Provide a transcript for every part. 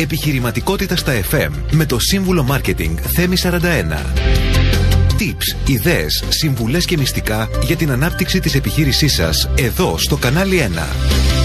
Επιχειρηματικότητα στα FM με το σύμβουλο Μάρκετινγκ Θέμη 41. Tips, ιδέες, συμβουλές και μυστικά για την ανάπτυξη της επιχείρησής σας εδώ στο κανάλι 1.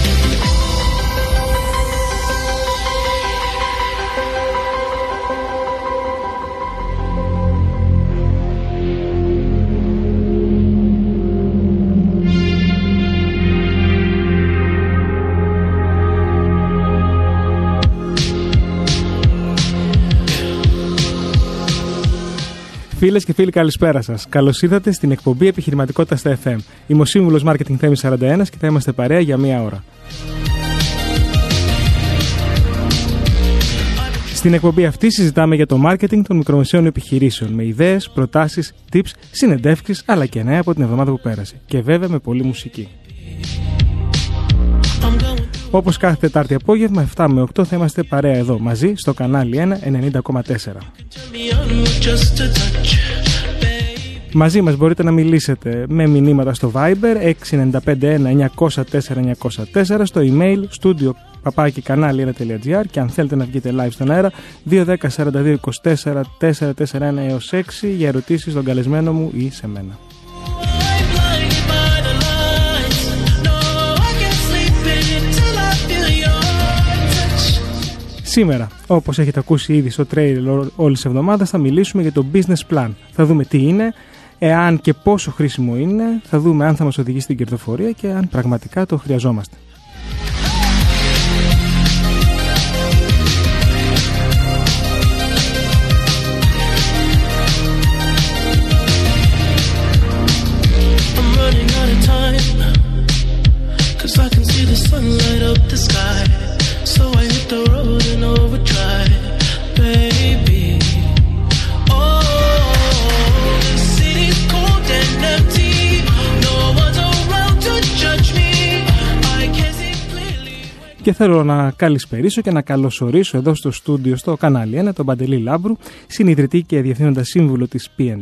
Φίλες και φίλοι, καλησπέρα σας. Καλώς ήρθατε στην εκπομπή Επιχειρηματικότητας στα FM. Είμαι ο σύμβουλος Marketing Θέμης 41 και θα είμαστε παρέα για μία ώρα. Στην εκπομπή αυτή συζητάμε για το marketing των μικρομεσαίων επιχειρήσεων με ιδέες, προτάσεις, tips, συνεντεύξεις αλλά και νέα από την εβδομάδα που πέρασε. Και βέβαια με πολλή μουσική. Όπως κάθε Τετάρτη απόγευμα, 7 με 8 θα είμαστε παρέα εδώ μαζί στο κανάλι 1 90,4. Μαζί μας μπορείτε να μιλήσετε με μηνύματα στο Viber 6951 904 στο email studio παπάκι κανάλι 1.gr και αν θέλετε να βγείτε live στον αέρα 210 42 24 441 έως 6 για ερωτήσεις στον καλεσμένο μου ή σε μένα. Σήμερα, όπως έχετε ακούσει ήδη στο trailer όλης της εβδομάδας, θα μιλήσουμε για το business plan. Θα δούμε τι είναι, εάν και πόσο χρήσιμο είναι, θα δούμε αν θα μας οδηγήσει στην κερδοφορία και αν πραγματικά το χρειαζόμαστε. Και θέλω να καλησπερίσω και να καλωσορίσω εδώ στο στούντιο στο κανάλι 1 τον Παντελή Λάμπρου, συνειδητή και διευθύνοντας σύμβουλο της PI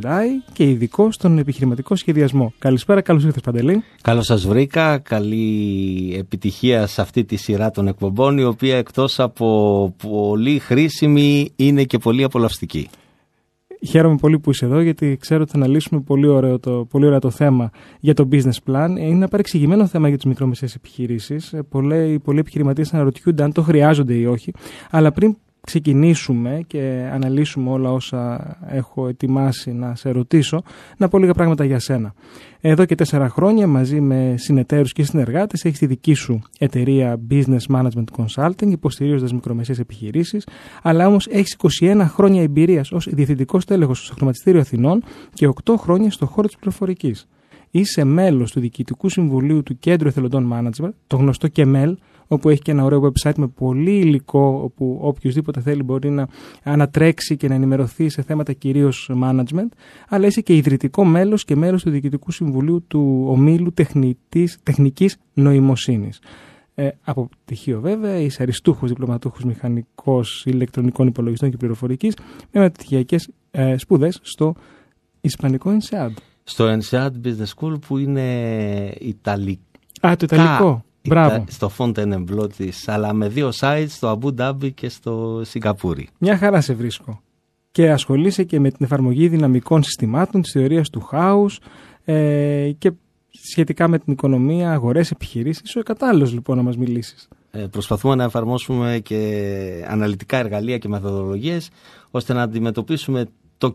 και ειδικό στον επιχειρηματικό σχεδιασμό. Καλησπέρα, καλώς ήρθατε, Παντελή. Καλώς σας βρήκα. Καλή επιτυχία σε αυτή τη σειρά των εκπομπών, η οποία εκτός από πολύ χρήσιμη είναι και πολύ απολαυστική. Χαίρομαι πολύ που είσαι εδώ γιατί ξέρω ότι θα αναλύσουμε πολύ, ωραίο το, πολύ ωραίο το θέμα για το business plan. Είναι ένα παρεξηγημένο θέμα για τις μικρομεσαίες επιχειρήσεις. Ε, πολλοί, πολλοί επιχειρηματίες αναρωτιούνται αν το χρειάζονται ή όχι. Αλλά πριν ξεκινήσουμε και αναλύσουμε όλα όσα έχω ετοιμάσει να σε ρωτήσω, να πω λίγα πράγματα για σένα. Εδώ και τέσσερα χρόνια μαζί με συνεταίρους και συνεργάτες έχεις τη δική σου εταιρεία Business Management Consulting υποστηρίζοντας μικρομεσαίες επιχειρήσεις αλλά όμως έχεις 21 χρόνια εμπειρίας ως διευθυντικός τέλεχος στο Χρηματιστήριο Αθηνών και 8 χρόνια στο χώρο της πληροφορικής. Είσαι μέλος του Διοικητικού Συμβουλίου του Κέντρου Εθελοντών Management, το γνωστό KEMEL, όπου έχει και ένα ωραίο website με πολύ υλικό, όπου οποιοδήποτε θέλει μπορεί να ανατρέξει και να ενημερωθεί σε θέματα κυρίως management, αλλά είσαι και ιδρυτικό μέλος και μέλος του Διοικητικού Συμβουλίου του Ομίλου Τεχνικής Νοημοσύνης. Ε, από πτυχίο βέβαια, είσαι αριστούχος διπλωματούχος μηχανικός ηλεκτρονικών υπολογιστών και πληροφορικής με μεταπτυχιακές ε, σπουδές στο Ισπανικό INSEAD. Στο INSEAD Business School που είναι Ιταλικό. Α, το Ιταλικό. Μπράβο. στο Fontainebleau της, αλλά με δύο sites στο Abu Dhabi και στο Σιγκαπούρι. Μια χαρά σε βρίσκω. Και ασχολείσαι και με την εφαρμογή δυναμικών συστημάτων, της θεωρίας του χάους ε, και σχετικά με την οικονομία, αγορές, επιχειρήσεις. Είσαι ο κατάλληλος λοιπόν να μας μιλήσεις. Ε, προσπαθούμε να εφαρμόσουμε και αναλυτικά εργαλεία και μεθοδολογίες ώστε να αντιμετωπίσουμε το,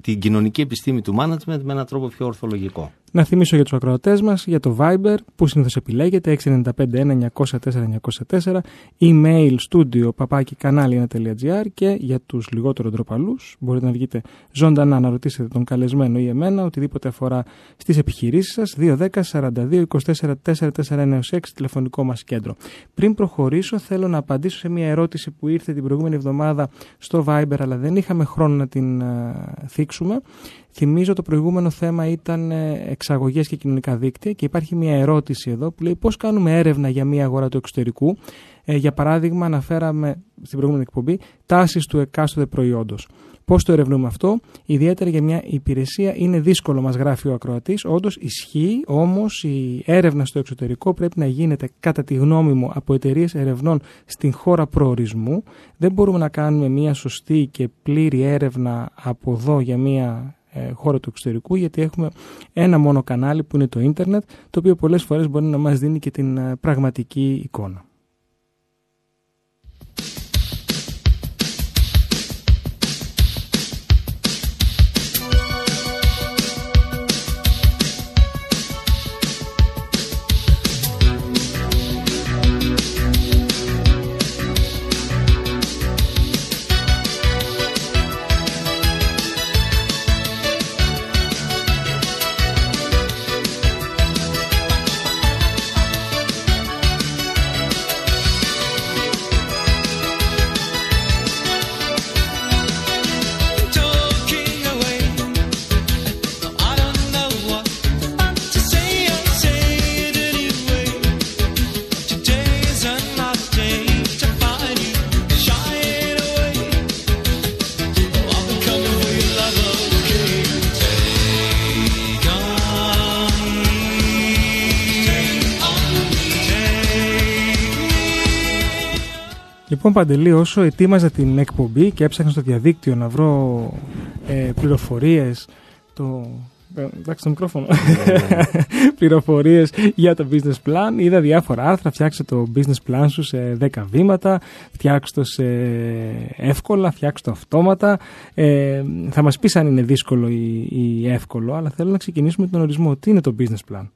την κοινωνική επιστήμη του management με έναν τρόπο πιο ορθολογικό. Να θυμίσω για τους ακροατές μας για το Viber που συνήθως επιλέγεται 695-1904-904, email studio παπάκι κανάλι1.gr και για τους λιγότερο ντροπαλούς μπορείτε να βγείτε ζωντανά να ρωτήσετε τον καλεσμένο ή εμένα οτιδήποτε αφορά στις επιχειρήσεις σας 210-42-24-441-6 τηλεφωνικό μας κέντρο. Πριν προχωρήσω, θέλω να απαντήσω σε μια ερώτηση που ήρθε την προηγούμενη εβδομάδα στο Viber αλλά δεν είχαμε χρόνο να την uh, θίξουμε Θυμίζω το προηγούμενο θέμα ήταν ε, εξαγωγές και κοινωνικά δίκτυα και υπάρχει μια ερώτηση εδώ που λέει πώς κάνουμε έρευνα για μια αγορά του εξωτερικού. Ε, για παράδειγμα αναφέραμε στην προηγούμενη εκπομπή τάσεις του εκάστοτε προϊόντος. Πώς το ερευνούμε αυτό, ιδιαίτερα για μια υπηρεσία είναι δύσκολο, μας γράφει ο ακροατής. Όντως ισχύει, όμως η έρευνα στο εξωτερικό πρέπει να γίνεται, κατά τη γνώμη μου, από εταιρείες ερευνών στην χώρα προορισμού. Δεν μπορούμε να κάνουμε μια σωστή και πλήρη έρευνα από εδώ για μια ε, χώρα του εξωτερικού, γιατί έχουμε ένα μόνο κανάλι που είναι το ίντερνετ, το οποίο πολλές φορές μπορεί να μας δίνει και την ε, πραγματική εικόνα. Λοιπόν, Παντελή, όσο ετοίμαζα την εκπομπή και έψαχνα στο διαδίκτυο να βρω ε, πληροφορίες. Το... Ε, εντάξει, το μικρόφωνο. πληροφορίες για το business plan. Είδα διάφορα άρθρα. Φτιάξε το business plan σου σε 10 βήματα. Φτιάξε το σε εύκολα. Φτιάξε το αυτόματα. Ε, θα μας πεις αν είναι δύσκολο ή, ή εύκολο, αλλά θέλω να ξεκινήσουμε τον ορισμό. Τι είναι το business plan;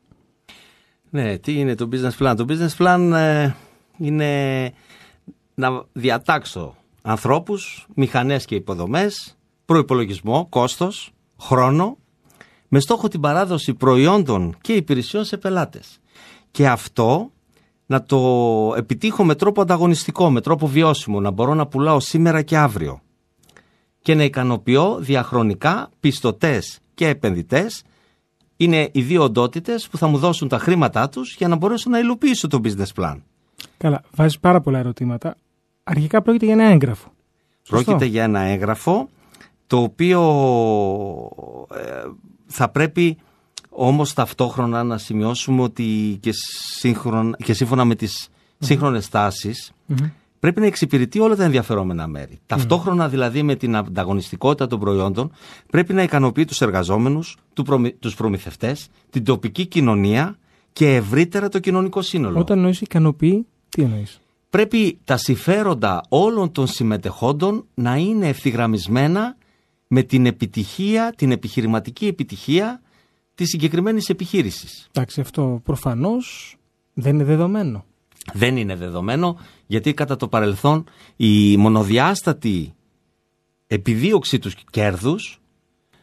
Ναι, τι είναι το business plan; Το business plan ε, είναι να διατάξω ανθρώπους, μηχανές και υποδομές, προϋπολογισμό, κόστος, χρόνο, με στόχο την παράδοση προϊόντων και υπηρεσιών σε πελάτες. Και αυτό να το επιτύχω με τρόπο ανταγωνιστικό, με τρόπο βιώσιμο, να μπορώ να πουλάω σήμερα και αύριο. Και να ικανοποιώ διαχρονικά πιστωτές και επενδυτές είναι οι δύο οντότητες που θα μου δώσουν τα χρήματά τους για να μπορέσω να υλοποιήσω το business plan. Καλά, βάζεις πάρα πολλά ερωτήματα. Αρχικά πρόκειται για ένα έγγραφο. Πρόκειται για ένα έγγραφο το οποίο ε, θα πρέπει όμως ταυτόχρονα να σημειώσουμε ότι και, και σύμφωνα με τις mm-hmm. σύγχρονες πρέπει να εξυπηρετεί όλα τα ενδιαφερόμενα μέρη. Ταυτόχρονα δηλαδή με την ανταγωνιστικότητα των προϊόντων πρέπει να ικανοποιεί τους εργαζόμενους, τους προμηθευτές, την τοπική κοινωνία και ευρύτερα το κοινωνικό σύνολο. Όταν εννοείς ικανοποιεί, τι εννοείς; Πρέπει τα συμφέροντα όλων των συμμετεχόντων να είναι ευθυγραμμισμένα με την επιτυχία, την επιχειρηματική επιτυχία της συγκεκριμένης επιχείρησης. Εντάξει, αυτό προφανώς δεν είναι δεδομένο. Δεν είναι δεδομένο γιατί κατά το παρελθόν η μονοδιάστατη επιδίωξη τους κέρδους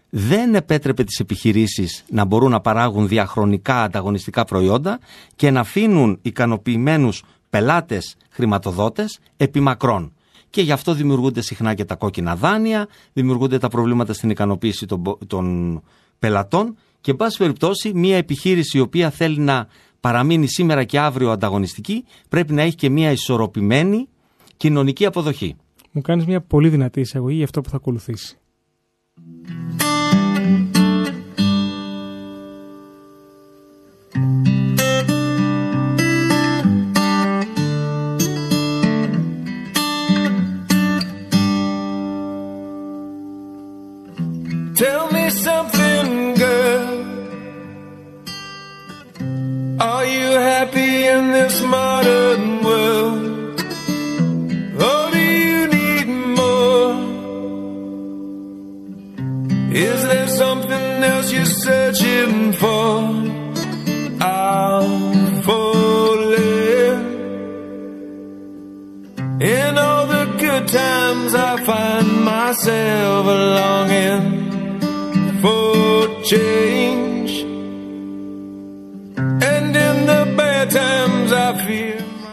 δεν επέτρεπε τις επιχειρήσεις να μπορούν να παράγουν διαχρονικά ανταγωνιστικά προϊόντα και να αφήνουν ικανοποιημένους πελάτες χρηματοδότες επιμακρών. Και γι' αυτό δημιουργούνται συχνά και τα κόκκινα δάνεια, δημιουργούνται τα προβλήματα στην ικανοποίηση των, πελατών και, εν πάση περιπτώσει, μια επιχείρηση η οποία θέλει να παραμείνει σήμερα και αύριο ανταγωνιστική πρέπει να έχει και μια ισορροπημένη κοινωνική αποδοχή. Μου κάνεις μια πολύ δυνατή εισαγωγή για αυτό που θα ακολουθήσει. happy in this modern world? Or do you need more? Is there something else you're searching for? I'm falling. In all the good times, I find myself longing for change.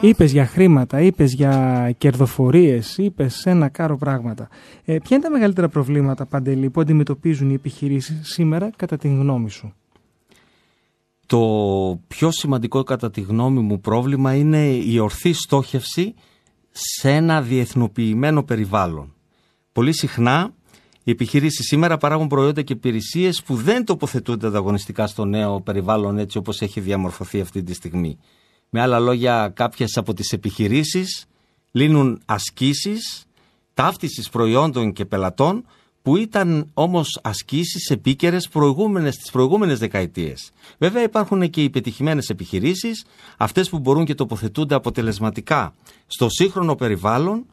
Είπες για χρήματα, είπες για κερδοφορίες, είπες ένα κάρο πράγματα. Ε, ποια είναι τα μεγαλύτερα προβλήματα, Παντελή, που αντιμετωπίζουν οι επιχειρήσεις σήμερα, κατά τη γνώμη σου; Το πιο σημαντικό κατά τη γνώμη μου πρόβλημα είναι η ορθή στόχευση σε ένα διεθνοποιημένο περιβάλλον. Πολύ συχνά οι επιχειρήσεις σήμερα παράγουν προϊόντα και υπηρεσίες που δεν τοποθετούνται ανταγωνιστικά στο νέο περιβάλλον έτσι όπως έχει διαμορφωθεί αυτή τη στιγμή. Με άλλα λόγια, κάποιες από τις επιχειρήσεις λύνουν ασκήσεις ταύτισης προϊόντων και πελατών που ήταν όμως ασκήσεις επίκαιρες προηγούμενες, τις προηγούμενες δεκαετίες. Βέβαια υπάρχουν και οι πετυχημένες επιχειρήσεις, αυτές που μπορούν και τοποθετούνται αποτελεσματικά στο σύγχρονο περιβάλλον,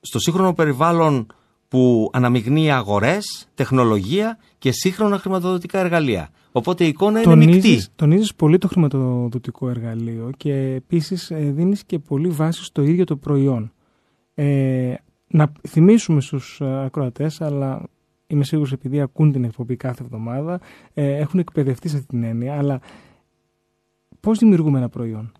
στο σύγχρονο περιβάλλον που αναμειγνύει αγορές, τεχνολογία και σύγχρονα χρηματοδοτικά εργαλεία. Οπότε η εικόνα είναι μεικτή. Τονίζεις πολύ το χρηματοδοτικό εργαλείο και επίσης ε, δίνεις και πολύ βάση στο ίδιο το προϊόν. Ε, να θυμίσουμε στους ε, ακροατές, αλλά είμαι σίγουρος επειδή ακούν την εκπομπή κάθε εβδομάδα, ε, έχουν εκπαιδευτεί σε αυτή την έννοια, αλλά πώς δημιουργούμε ένα προϊόν;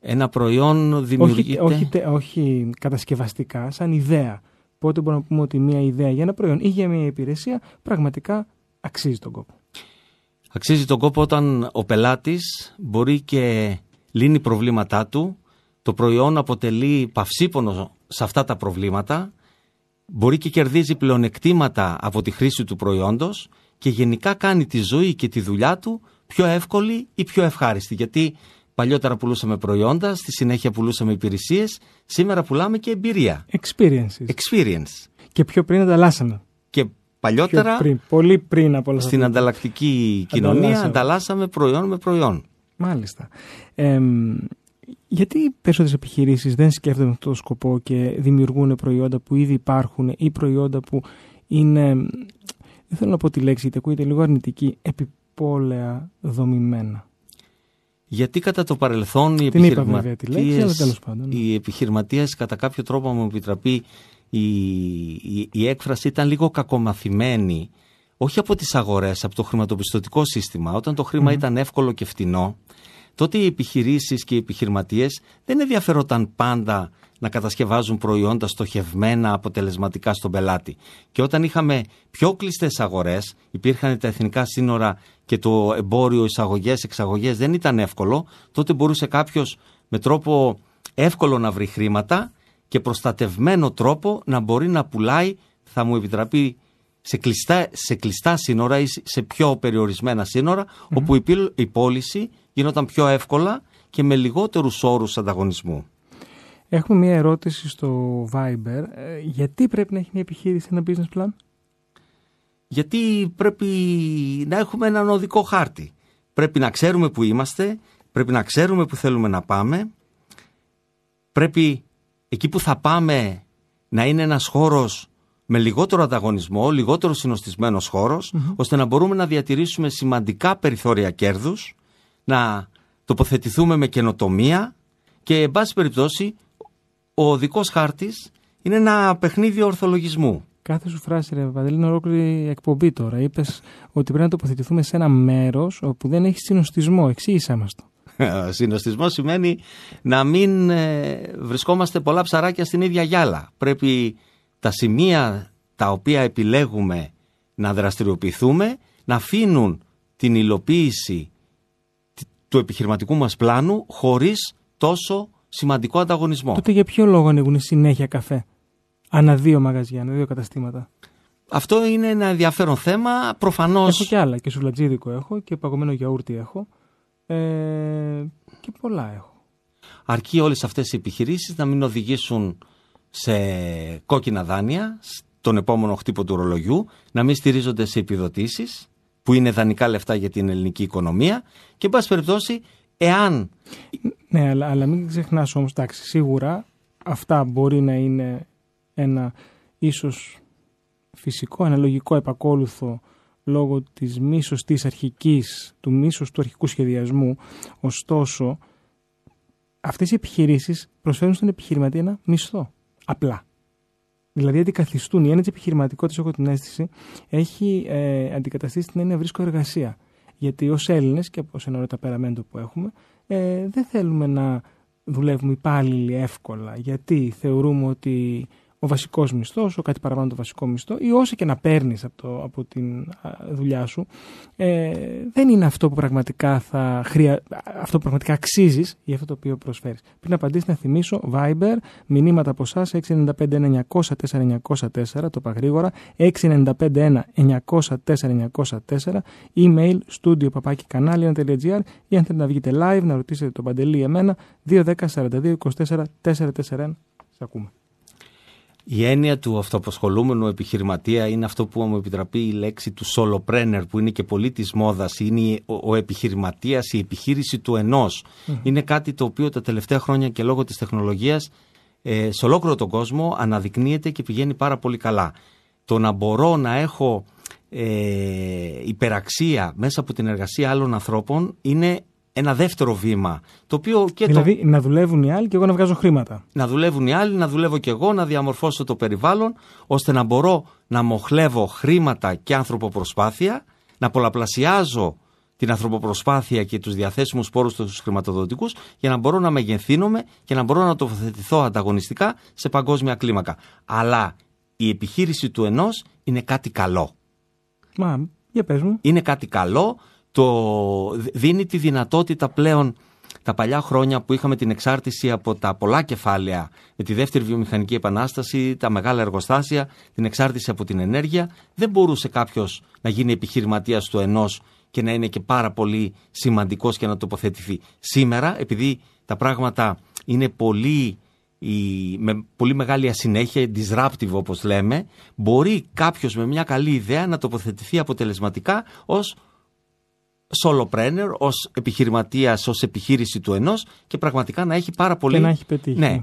Ένα προϊόν δημιουργείται... Όχι, όχι, όχι κατασκευαστικά, σαν ιδέα. Πότε μπορούμε να πούμε ότι μια ιδέα για ένα προϊόν ή για μια υπηρεσία πραγματικά αξίζει τον κόπο. Αξίζει τον κόπο όταν ο πελάτης μπορεί και λύνει προβλήματά του, το προϊόν αποτελεί παυσίπονο σε αυτά τα προβλήματα, μπορεί και κερδίζει πλεονεκτήματα από τη χρήση του προϊόντος και γενικά κάνει τη ζωή και τη δουλειά του πιο εύκολη ή πιο ευχάριστη. Γιατί παλιότερα πουλούσαμε προϊόντα, στη συνέχεια πουλούσαμε υπηρεσίες, σήμερα πουλάμε και εμπειρία. Experiences. Experience. Και πιο πριν ανταλλάσσαμε. Και παλιότερα, πριν, πολύ πριν από όλα στην ανταλλακτική κοινωνία, ανταλλάσσαμε προϊόν με προϊόν. Μάλιστα. Ε, γιατί οι περισσότερες επιχειρήσεις δεν σκέφτονται αυτό το σκοπό και δημιουργούν προϊόντα που ήδη υπάρχουν ή προϊόντα που είναι, δεν θέλω να πω τη λέξη γιατί ακούγεται λίγο αρνητική, επιπόλαια δομημένα. Γιατί κατά το παρελθόν οι επιχειρηματίες, ναι. οι επιχειρηματίες κατά κάποιο τρόπο μου επιτραπεί η, η, η έκφραση ήταν λίγο κακομαθημένη όχι από τις αγορές, από το χρηματοπιστωτικό σύστημα. Όταν το χρημα ήταν εύκολο και φτηνό, τότε οι επιχειρήσεις και οι επιχειρηματίες δεν ενδιαφερόταν πάντα να κατασκευάζουν προϊόντα στοχευμένα αποτελεσματικά στον πελάτη. Και όταν είχαμε πιο κλειστές αγορές, υπήρχαν τα εθνικά σύνορα και το εμπόριο εισαγωγέ-εξαγωγέ δεν ήταν εύκολο, τότε μπορούσε κάποιος με τρόπο εύκολο να βρει χρήματα και προστατευμένο τρόπο να μπορεί να πουλάει, θα μου επιτραπεί, σε κλειστά, σε κλειστά σύνορα ή σε πιο περιορισμένα όπου η, η πώληση γινόταν πιο εύκολα και με λιγότερους όρους ανταγωνισμού. Έχουμε μία ερώτηση στο Viber. Ε, γιατί πρέπει να έχει μια επιχείρηση ένα business plan? Γιατί πρέπει να έχουμε έναν οδικό χάρτη. Πρέπει να ξέρουμε που είμαστε, πρέπει να ξέρουμε που θέλουμε να πάμε, πρέπει εκεί που θα πάμε να είναι ένας χώρος με λιγότερο ανταγωνισμό, λιγότερο συνοστισμένος ώστε να μπορούμε να διατηρήσουμε σημαντικά περιθώρια κέρδους, να τοποθετηθούμε με καινοτομία και, εν πάση περιπτώσει, ο οδικό χάρτης είναι ένα παιχνίδι ορθολογισμού. Κάθε σου φράση, ρε Παντελή, είναι ολόκληρη εκπομπή τώρα. Είπες ότι πρέπει να τοποθετηθούμε σε ένα μέρος όπου δεν έχει συνοστισμό. Εξήγησέ μας το. Συνοστισμός σημαίνει να μην ε, βρισκόμαστε πολλά ψαράκια στην ίδια γυάλα. Πρέπει τα σημεία τα οποία επιλέγουμε να δραστηριοποιηθούμε να αφήνουν την υλοποίηση του επιχειρηματικού μας πλάνου χωρίς τόσο σημαντικό ανταγωνισμό. Τότε για ποιο λόγο ανοίγουν συνέχεια καφέ; Ανά δύο μαγαζιά, ανά δύο καταστήματα. Αυτό είναι ένα ενδιαφέρον θέμα. Προφανώς. Έχω και άλλα. Και σουλατζίδικο έχω και παγωμένο γιαούρτι έχω. Ε, και πολλά έχω. Αρκεί όλες αυτές οι επιχειρήσεις να μην οδηγήσουν σε κόκκινα δάνεια στον επόμενο χτύπο του ρολογιού, να μην στηρίζονται σε επιδοτήσεις που είναι δανεικά λεφτά για την ελληνική οικονομία και, εν πάση περιπτώσει, εάν. Ναι, αλλά, αλλά μην ξεχνάς όμως, εντάξει, σίγουρα αυτά μπορεί να είναι ένα ίσως φυσικό, ένα λογικό επακόλουθο λόγω της μη σωστή αρχικής, του μη σωστού αρχικού σχεδιασμού. Ωστόσο, αυτές οι επιχειρήσεις προσφέρουν στον επιχειρηματή ένα μισθό. Απλά. Δηλαδή αντικαθιστούν. Η έννοια της επιχειρηματικότητας, έχω την αίσθηση, έχει ε, αντικαταστήσει την έννοια βρίσκω εργασία. Γιατί ως Έλληνες και από ένα ωραίο ταπεραμέντο που έχουμε, ε, δεν θέλουμε να δουλεύουμε υπάλληλοι εύκολα, γιατί θεωρούμε ότι ο βασικός μισθός, ο κάτι παραπάνω το βασικό μισθό, ή όσο και να παίρνεις από, από τη δουλειά σου, ε, δεν είναι αυτό που πραγματικά, θα χρεια... αυτό που πραγματικά αξίζεις για αυτό το οποίο προσφέρεις. Πριν απαντήσεις, να θυμίσω Viber, μηνύματα από εσάς 695-900-4904, το είπα γρήγορα, 695-900-4904, email studio papaki-canalian.gr ή αν θέλετε να βγείτε live, να ρωτήσετε τον Παντελή εμένα, 210 42 24 441. Σε ακούμε. Η έννοια του αυτοαπασχολούμενου επιχειρηματία είναι αυτό που μου επιτραπεί η λέξη του solopreneur που είναι και πολύ της μόδας. Είναι ο, ο επιχειρηματίας, η επιχείρηση του ενός. Είναι κάτι το οποίο τα τελευταία χρόνια και λόγω της τεχνολογίας ε, σε ολόκληρο τον κόσμο αναδεικνύεται και πηγαίνει πάρα πολύ καλά. Το να μπορώ να έχω ε, υπεραξία μέσα από την εργασία άλλων ανθρώπων είναι ένα δεύτερο βήμα. Το οποίο και δηλαδή να δουλεύουν οι άλλοι και εγώ να βγάζω χρήματα. Να δουλεύουν οι άλλοι, να δουλεύω και εγώ, να διαμορφώσω το περιβάλλον, ώστε να μπορώ να μοχλεύω χρήματα και ανθρωποπροσπάθεια, να πολλαπλασιάζω την ανθρωποπροσπάθεια και τους διαθέσιμους πόρους τους χρηματοδοτικούς για να μπορώ να μεγεθύνομαι και να μπορώ να τοποθετηθώ ανταγωνιστικά σε παγκόσμια κλίμακα. Αλλά η επιχείρηση του ενός είναι κάτι καλό. Μα, για πες μου. Είναι κάτι καλό το δίνει τη δυνατότητα πλέον τα παλιά χρόνια που είχαμε την εξάρτηση από τα πολλά κεφάλαια με τη δεύτερη βιομηχανική επανάσταση, τα μεγάλα εργοστάσια, την εξάρτηση από την ενέργεια, δεν μπορούσε κάποιος να γίνει επιχειρηματίας του ενός και να είναι και πάρα πολύ σημαντικός και να τοποθετηθεί. Σήμερα, επειδή τα πράγματα είναι πολύ, με πολύ μεγάλη ασυνέχεια, disruptive όπως λέμε, μπορεί κάποιος με μια καλή ιδέα να τοποθετηθεί αποτελεσματικά ως solopreneur, ως επιχειρηματίας, ως επιχείρηση του ενός και πραγματικά να έχει πάρα πολύ. Και να έχει πετύχει. Ναι.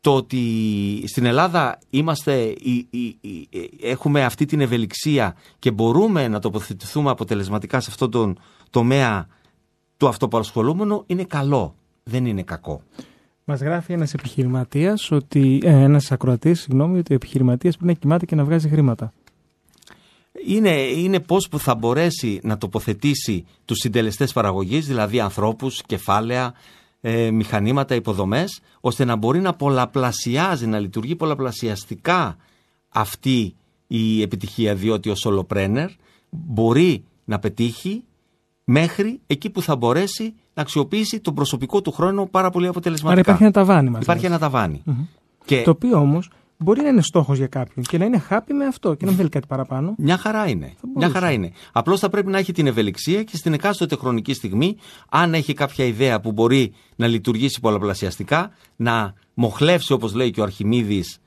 Το ότι στην Ελλάδα είμαστε, έχουμε αυτή την ευελιξία και μπορούμε να τοποθετηθούμε αποτελεσματικά σε αυτόν τον τομέα του αυτοπαρασχολούμενου είναι καλό, δεν είναι κακό. Μας γράφει ένας επιχειρηματίας, ότι, ε, ένας ακροατής, συγγνώμη, ότι ο επιχειρηματίας πρέπει να κοιμάται και να βγάζει χρήματα είναι, είναι πώς που θα μπορέσει να τοποθετήσει τους συντελεστές παραγωγής, δηλαδή ανθρώπους, κεφάλαια, ε, μηχανήματα, υποδομές, ώστε να μπορεί να πολλαπλασιάζει, να λειτουργεί πολλαπλασιαστικά αυτή η επιτυχία, διότι ο solopreneur μπορεί να πετύχει μέχρι εκεί που θα μπορέσει να αξιοποιήσει τον προσωπικό του χρόνο πάρα πολύ αποτελεσματικά. Άρα υπάρχει ένα ταβάνι μας. Υπάρχει ένα ταβάνι. Και... Το οποίο όμως μπορεί να είναι στόχος για κάποιον και να είναι happy με αυτό και να μην θέλει κάτι παραπάνω. Μια χαρά είναι. Μια χαρά είναι. Απλώς θα πρέπει να έχει την ευελιξία και στην εκάστοτε χρονική στιγμή, αν έχει κάποια ιδέα που μπορεί να λειτουργήσει πολλαπλασιαστικά, να μοχλεύσει, όπως λέει και ο Αρχιμίδης,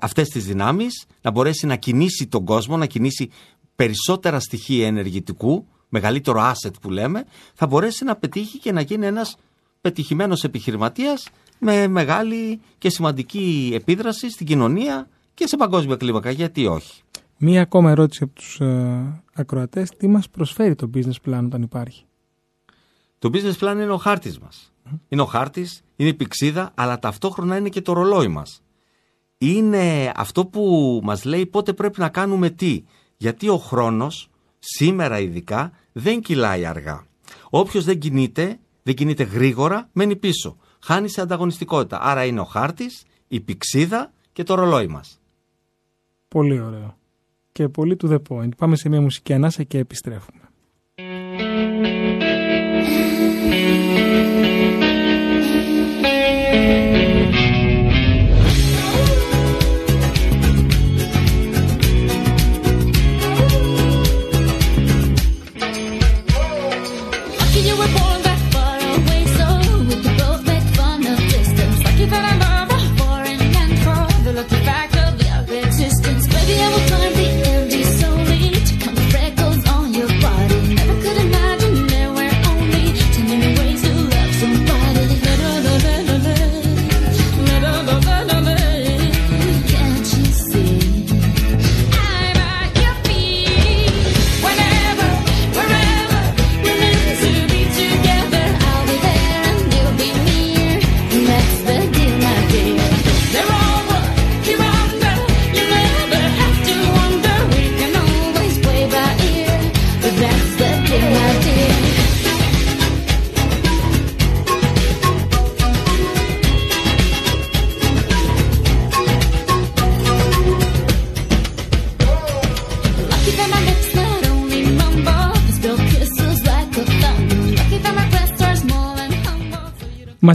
αυτές τις δυνάμεις, να μπορέσει να κινήσει τον κόσμο, να κινήσει περισσότερα στοιχεία ενεργητικού, μεγαλύτερο asset που λέμε, θα μπορέσει να πετύχει και να γίνει ένας πετυχημένος επιχειρηματίας με μεγάλη και σημαντική επίδραση στην κοινωνία και σε παγκόσμια κλίμακα. Γιατί όχι; Μία ακόμα ερώτηση από τους ε, ακροατές. Τι μας προσφέρει το business plan όταν υπάρχει; Το business plan είναι ο χάρτης μας. Είναι ο χάρτης, είναι η πηξίδα, αλλά ταυτόχρονα είναι και το ρολόι μας. Είναι αυτό που μας λέει πότε πρέπει να κάνουμε τι. Γιατί ο χρόνος, σήμερα ειδικά, δεν κυλάει αργά. Όποιος δεν κινείται, δεν κινείται γρήγορα, μένει πίσω χάνει σε ανταγωνιστικότητα. Άρα είναι ο χάρτης, η πηξίδα και το ρολόι μας. Πολύ ωραίο. Και πολύ to the point. Πάμε σε μια μουσική ανάσα και επιστρέφουμε.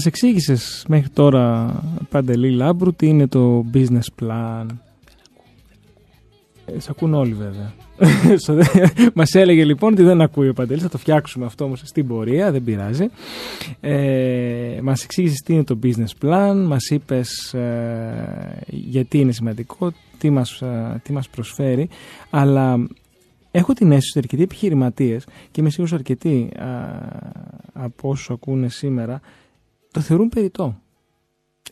Μας εξήγησες μέχρι τώρα, Παντελή Λάμπρου, τι είναι το business plan. Ε, σ' ακούν όλοι βέβαια. Μας έλεγε λοιπόν ότι δεν ακούει ο Παντελής. Θα το φτιάξουμε αυτό όμως στην πορεία, δεν πειράζει. Ε, μας εξήγησες τι είναι το business plan, μας είπες ε, γιατί είναι σημαντικό, τι μας ε, τι μας προσφέρει. Αλλά έχω την αίσθηση ότι αρκετοί επιχειρηματίες και είμαι σίγουρος αρκετοί ε, από όσους ακούνε σήμερα το θεωρούν περιττό.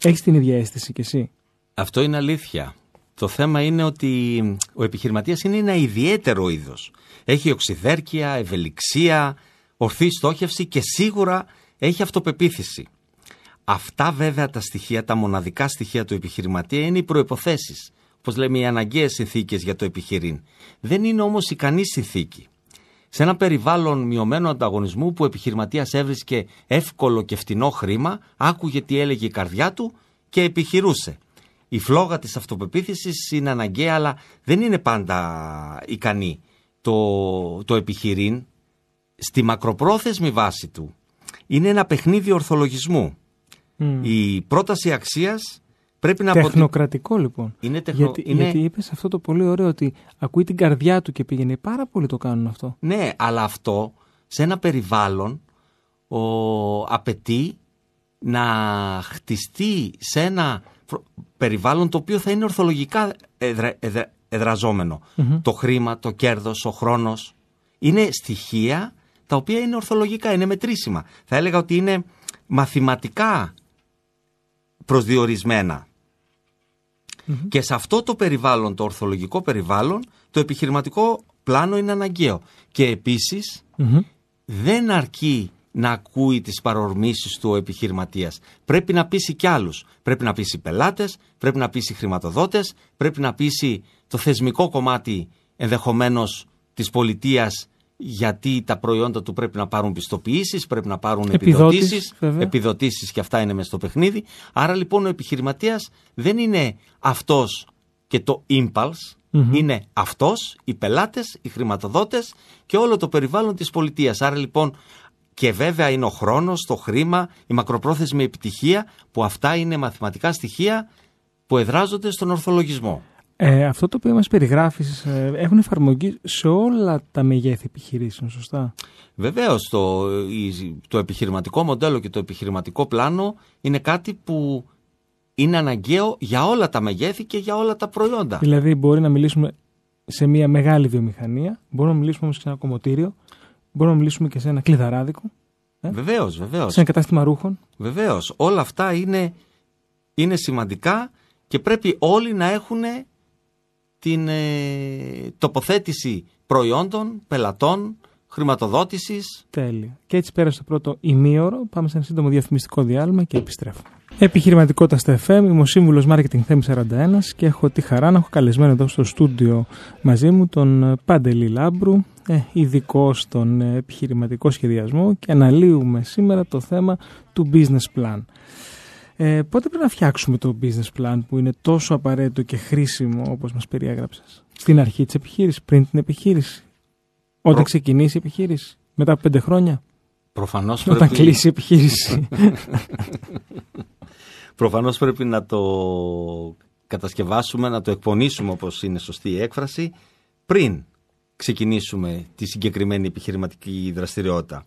Έχεις την ίδια αίσθηση κι εσύ; Αυτό είναι αλήθεια. Το θέμα είναι ότι ο επιχειρηματίας είναι ένα ιδιαίτερο είδος. Έχει οξυδέρκεια, ευελιξία, ορθή στόχευση και σίγουρα έχει αυτοπεποίθηση. Αυτά βέβαια τα στοιχεία, τα μοναδικά στοιχεία του επιχειρηματία είναι οι προϋποθέσεις. Όπως λέμε οι αναγκαίες συνθήκες για το επιχειρήν. Δεν είναι όμως ικανή συνθήκη. Σε ένα περιβάλλον μειωμένου ανταγωνισμού που ο επιχειρηματίας έβρισκε εύκολο και φτηνό χρήμα, άκουγε τι έλεγε η καρδιά του και επιχειρούσε η φλόγα της αυτοπεποίθησης είναι αναγκαία αλλά δεν είναι πάντα ικανή. Το, το επιχειρήν στη μακροπρόθεσμη βάση του είναι ένα παιχνίδι ορθολογισμού. Η πρόταση αξίας πρέπει να... Τεχνοκρατικό λοιπόν. Είναι τεχνο... γιατί, είναι... γιατί είπες αυτό το πολύ ωραίο ότι ακούει την καρδιά του και πήγαινε. Πάρα πολύ το κάνουν αυτό. Ναι, αλλά αυτό σε ένα περιβάλλον ο, απαιτεί να χτιστεί σε ένα περιβάλλον το οποίο θα είναι ορθολογικά εδραζομενο Το χρήμα, το κέρδος, ο χρόνος. Είναι στοιχεία τα οποία είναι ορθολογικά, είναι μετρήσιμα. Θα έλεγα ότι είναι μαθηματικά προσδιορισμένα. Και σε αυτό το περιβάλλον, το ορθολογικό περιβάλλον, το επιχειρηματικό πλάνο είναι αναγκαίο. Και επισης δεν αρκεί να ακούει τις παρορμήσεις του ο επιχειρηματίας. Πρέπει να πείσει κι άλλους. Πρέπει να πείσει πελάτες, πρέπει να πείσει χρηματοδότες, πρέπει να πείσει το θεσμικό κομμάτι ενδεχομένως της πολιτείας γιατί τα προϊόντα του πρέπει να πάρουν πιστοποιήσεις, πρέπει να πάρουν επιδοτήσεις, επιδοτήσεις και αυτά είναι μέσα στο παιχνίδι. Άρα λοιπόν ο επιχειρηματίας δεν είναι αυτός και το impulse, είναι αυτός, οι πελάτες, οι χρηματοδότες και όλο το περιβάλλον της πολιτείας. Άρα λοιπόν και βέβαια είναι ο χρόνος, το χρήμα, η μακροπρόθεσμη επιτυχία που αυτά είναι μαθηματικά στοιχεία που εδράζονται στον ορθολογισμό. Ε, αυτό το οποίο μας περιγράφεις ε, έχουν εφαρμογή σε όλα τα μεγέθη επιχειρήσεων, σωστά; Βεβαίως, το, το επιχειρηματικό μοντέλο και το επιχειρηματικό πλάνο είναι κάτι που είναι αναγκαίο για όλα τα μεγέθη και για όλα τα προϊόντα. Δηλαδή μπορεί να μιλήσουμε σε μια μεγάλη βιομηχανία, μπορούμε να μιλήσουμε όμως σε ένα κομμωτήριο, Μπορούμε να μιλήσουμε και σε ένα κλειδαράδικο. Ε; Βεβαίως, βεβαίως. Σε ένα κατάστημα ρούχων. Βεβαίως. Όλα αυτά είναι, είναι σημαντικά και πρέπει όλοι να έχουν την ε, τοποθέτηση προϊόντων, πελατών, χρηματοδότησης. Τέλεια. Και έτσι πέρασε το πρώτο ημίωρο. Πάμε σε ένα σύντομο διαφημιστικό διάλειμμα και επιστρέφουμε. Επιχειρηματικότητα στα FM, είμαι ο σύμβουλος Marketing Theme 41 και έχω τη χαρά να έχω καλεσμένο εδώ στο στούντιο μαζί μου τον Παντελή Λάμπρου, ε, ειδικό στον ε, επιχειρηματικό σχεδιασμό και αναλύουμε σήμερα το θέμα του business plan. Ε, πότε πρέπει να φτιάξουμε το business plan που είναι τόσο απαραίτητο και χρήσιμο όπως μας περιέγραψες; Στην αρχή της επιχείρησης, πριν την επιχείρηση; Όταν ξεκινήσει η επιχείρηση, μετά από πέντε χρόνια; Προφανώς Όταν πρέπει... κλείσει η επιχείρηση; Προφανώς πρέπει να το κατασκευάσουμε, να το εκπονήσουμε όπως είναι σωστή η έκφραση, πριν ξεκινήσουμε τη συγκεκριμένη επιχειρηματική δραστηριότητα.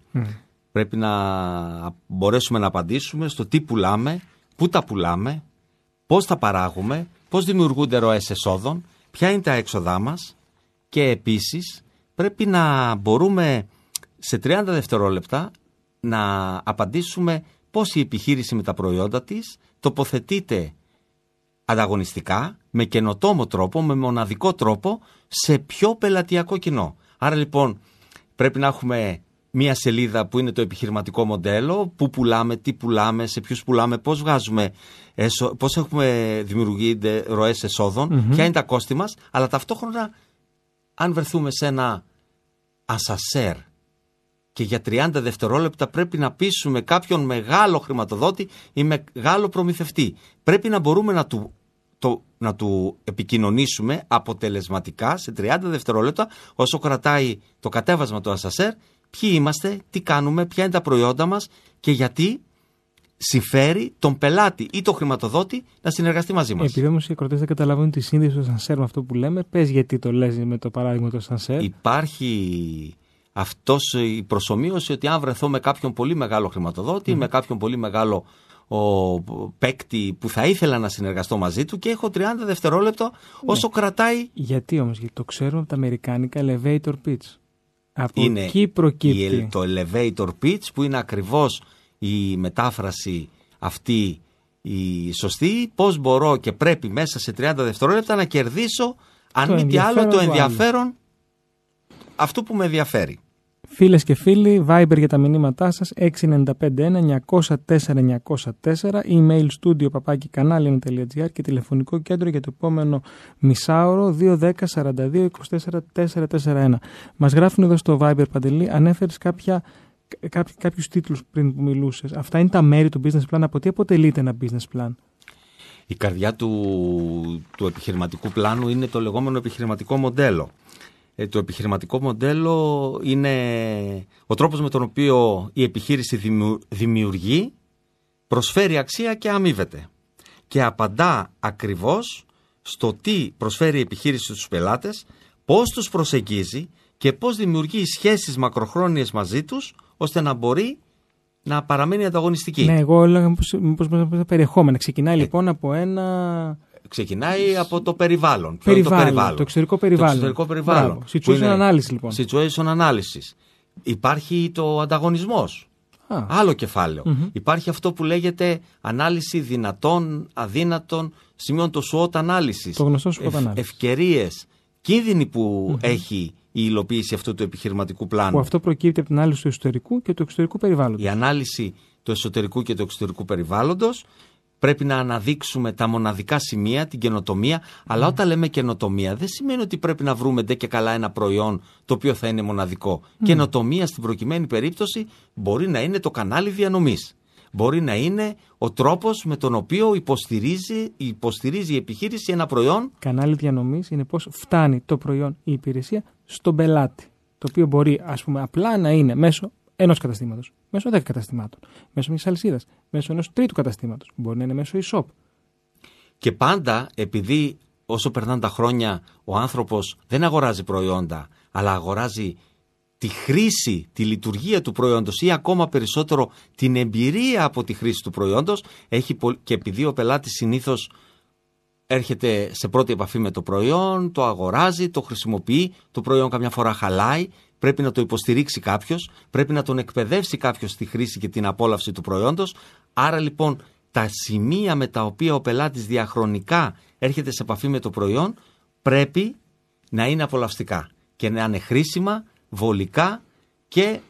Πρέπει να μπορέσουμε να απαντήσουμε στο τι πουλάμε, πού τα πουλάμε, πώς τα παράγουμε, πώς δημιουργούνται ροές εσόδων, ποια είναι τα έξοδά μας και επίσης πρέπει να μπορούμε σε 30 δευτερόλεπτα να απαντήσουμε πώς η επιχείρηση με τα προϊόντα της τοποθετείται ανταγωνιστικά, με καινοτόμο τρόπο, με μοναδικό τρόπο, σε πιο πελατειακό κοινό. Άρα λοιπόν πρέπει να έχουμε μία σελίδα που είναι το επιχειρηματικό μοντέλο, πού πουλάμε, τι πουλάμε, σε ποιους πουλάμε, πώς βγάζουμε, πώς έχουμε δημιουργείται ροές ποια είναι τα κόστη μας, αλλά ταυτόχρονα αν βρεθούμε σε ένα ασασέρ και για 30 δευτερόλεπτα πρέπει να πείσουμε κάποιον μεγάλο χρηματοδότη ή μεγάλο προμηθευτή. Πρέπει να μπορούμε να του, το, να του επικοινωνήσουμε αποτελεσματικά σε 30 δευτερόλεπτα όσο κρατάει το κατέβασμα του ασασέρ ποιοι είμαστε, τι κάνουμε, ποια είναι τα προϊόντα μας και γιατί συμφέρει τον πελάτη ή τον χρηματοδότη να συνεργαστεί μαζί μας. Επειδή όμως οι ακροτές δεν καταλαβαίνουν τη σύνδεση του σανσέρ με αυτό που λέμε, πες γιατί το λες με το παράδειγμα του σανσέρ. Υπάρχει αυτός η προσωμείωση ότι αν βρεθώ με κάποιον πολύ μεγάλο χρηματοδότη, με κάποιον πολύ μεγάλο ο παίκτη που θα ήθελα να συνεργαστώ μαζί του και έχω 30 δευτερόλεπτο όσο κρατάει. Γιατί όμως, γιατί το ξέρουμε από τα αμερικάνικα elevator pitch. Από Είναι εκεί προκύπτει. η- το elevator pitch που είναι ακριβώς η μετάφραση αυτή η σωστή. Πώς μπορώ και πρέπει μέσα σε 30 δευτερόλεπτα να κερδίσω αν Το μη τι άλλο το ενδιαφέρον του άλλου. ενδιαφέρον αυτού που με ενδιαφέρει. Φίλες και φίλοι, Viber για τα μηνύματά σας 695-904-904, email studio παπάκι κανάλι.gr και τηλεφωνικό κέντρο για το επόμενο μισάωρο 210-42-24-441. Μας γράφουν εδώ στο Viber Παντελή, ανέφερες κάποια. Κάποιου κάποιους τίτλους πριν που μιλούσες. Αυτά είναι τα μέρη του business plan. Από τι αποτελείται ένα business plan; Η καρδιά του, του επιχειρηματικού πλάνου είναι το λεγόμενο επιχειρηματικό μοντέλο. Ε, το επιχειρηματικό μοντέλο είναι ο τρόπος με τον οποίο η επιχείρηση δημιου- δημιουργεί, προσφέρει αξία και αμείβεται. Και απαντά ακριβώς στο τι προσφέρει η επιχείρηση στους πελάτες, πώς τους προσεγγίζει και πώς δημιουργεί σχέσεις μακροχρόνιες μαζί τους, ώστε να μπορεί να παραμένει ανταγωνιστική. Ναι, εγώ έλεγα μήπως, μήπως, μήπως περιεχόμενα. Ξεκινάει λοιπόν από ένα Ξεκινάει από το περιβάλλον. Ποιο είναι περιβάλλον, το, εξωτερικό περιβάλλον. Το εξωτερικό περιβάλλον. Μπράβο. που Situation είναι ανάλυση λοιπόν. Situation analysis. Υπάρχει το ανταγωνισμός. Α, Άλλο κεφάλαιο. Υπάρχει αυτό που λέγεται ανάλυση δυνατών, αδύνατων σημείων το SWOT ανάλυσης. Το γνωστό SWOT ανάλυση. Ευκαιρίες, κίνδυνοι που έχει η υλοποίηση αυτού του επιχειρηματικού πλάνου. που αυτό προκύπτει από την ανάλυση του εσωτερικού και του εξωτερικού περιβάλλοντος. Η ανάλυση του εσωτερικού και του εξωτερικού περιβάλλοντος πρέπει να αναδείξουμε τα μοναδικά σημεία, την καινοτομία. Αλλά όταν λέμε καινοτομία, δεν σημαίνει ότι πρέπει να βρούμε ντε και καλά ένα προϊόν το οποίο θα είναι μοναδικό. Καινοτομία στην προκειμένη περίπτωση μπορεί να είναι το κανάλι διανομής. Μπορεί να είναι ο τρόπος με τον οποίο υποστηρίζει, υποστηρίζει η επιχείρηση ένα προϊόν Κανάλι διανομής είναι πώς φτάνει το προϊόν ή η υπηρεσία στον πελάτη. Το οποίο μπορεί ας πούμε απλά να είναι μέσω ενός καταστήματος, μέσω 10 καταστημάτων, μέσω μιας αλυσίδας, μέσω ενός τρίτου καταστήματος. Μπορεί να είναι μέσω e-shop. Και πάντα, επειδή όσο περνάνε τα χρόνια ο άνθρωπος δεν αγοράζει προϊόντα, αλλά αγοράζει τη χρήση, τη λειτουργία του προϊόντος ή ακόμα περισσότερο την εμπειρία από τη χρήση του προϊόντος έχει, πο- και επειδή ο πελάτης συνήθως έρχεται σε πρώτη επαφή με το προϊόν, το αγοράζει, το χρησιμοποιεί, το προϊόν καμιά φορά χαλάει, πρέπει να το υποστηρίξει κάποιος, πρέπει να τον εκπαιδεύσει κάποιος στη χρήση και την απόλαυση του προϊόντος. Άρα λοιπόν τα σημεία με τα οποία ο πελάτης διαχρονικά έρχεται σε επαφή με το προϊόν πρέπει να είναι απολαυστικά και να είναι χρήσιμα, βολικά και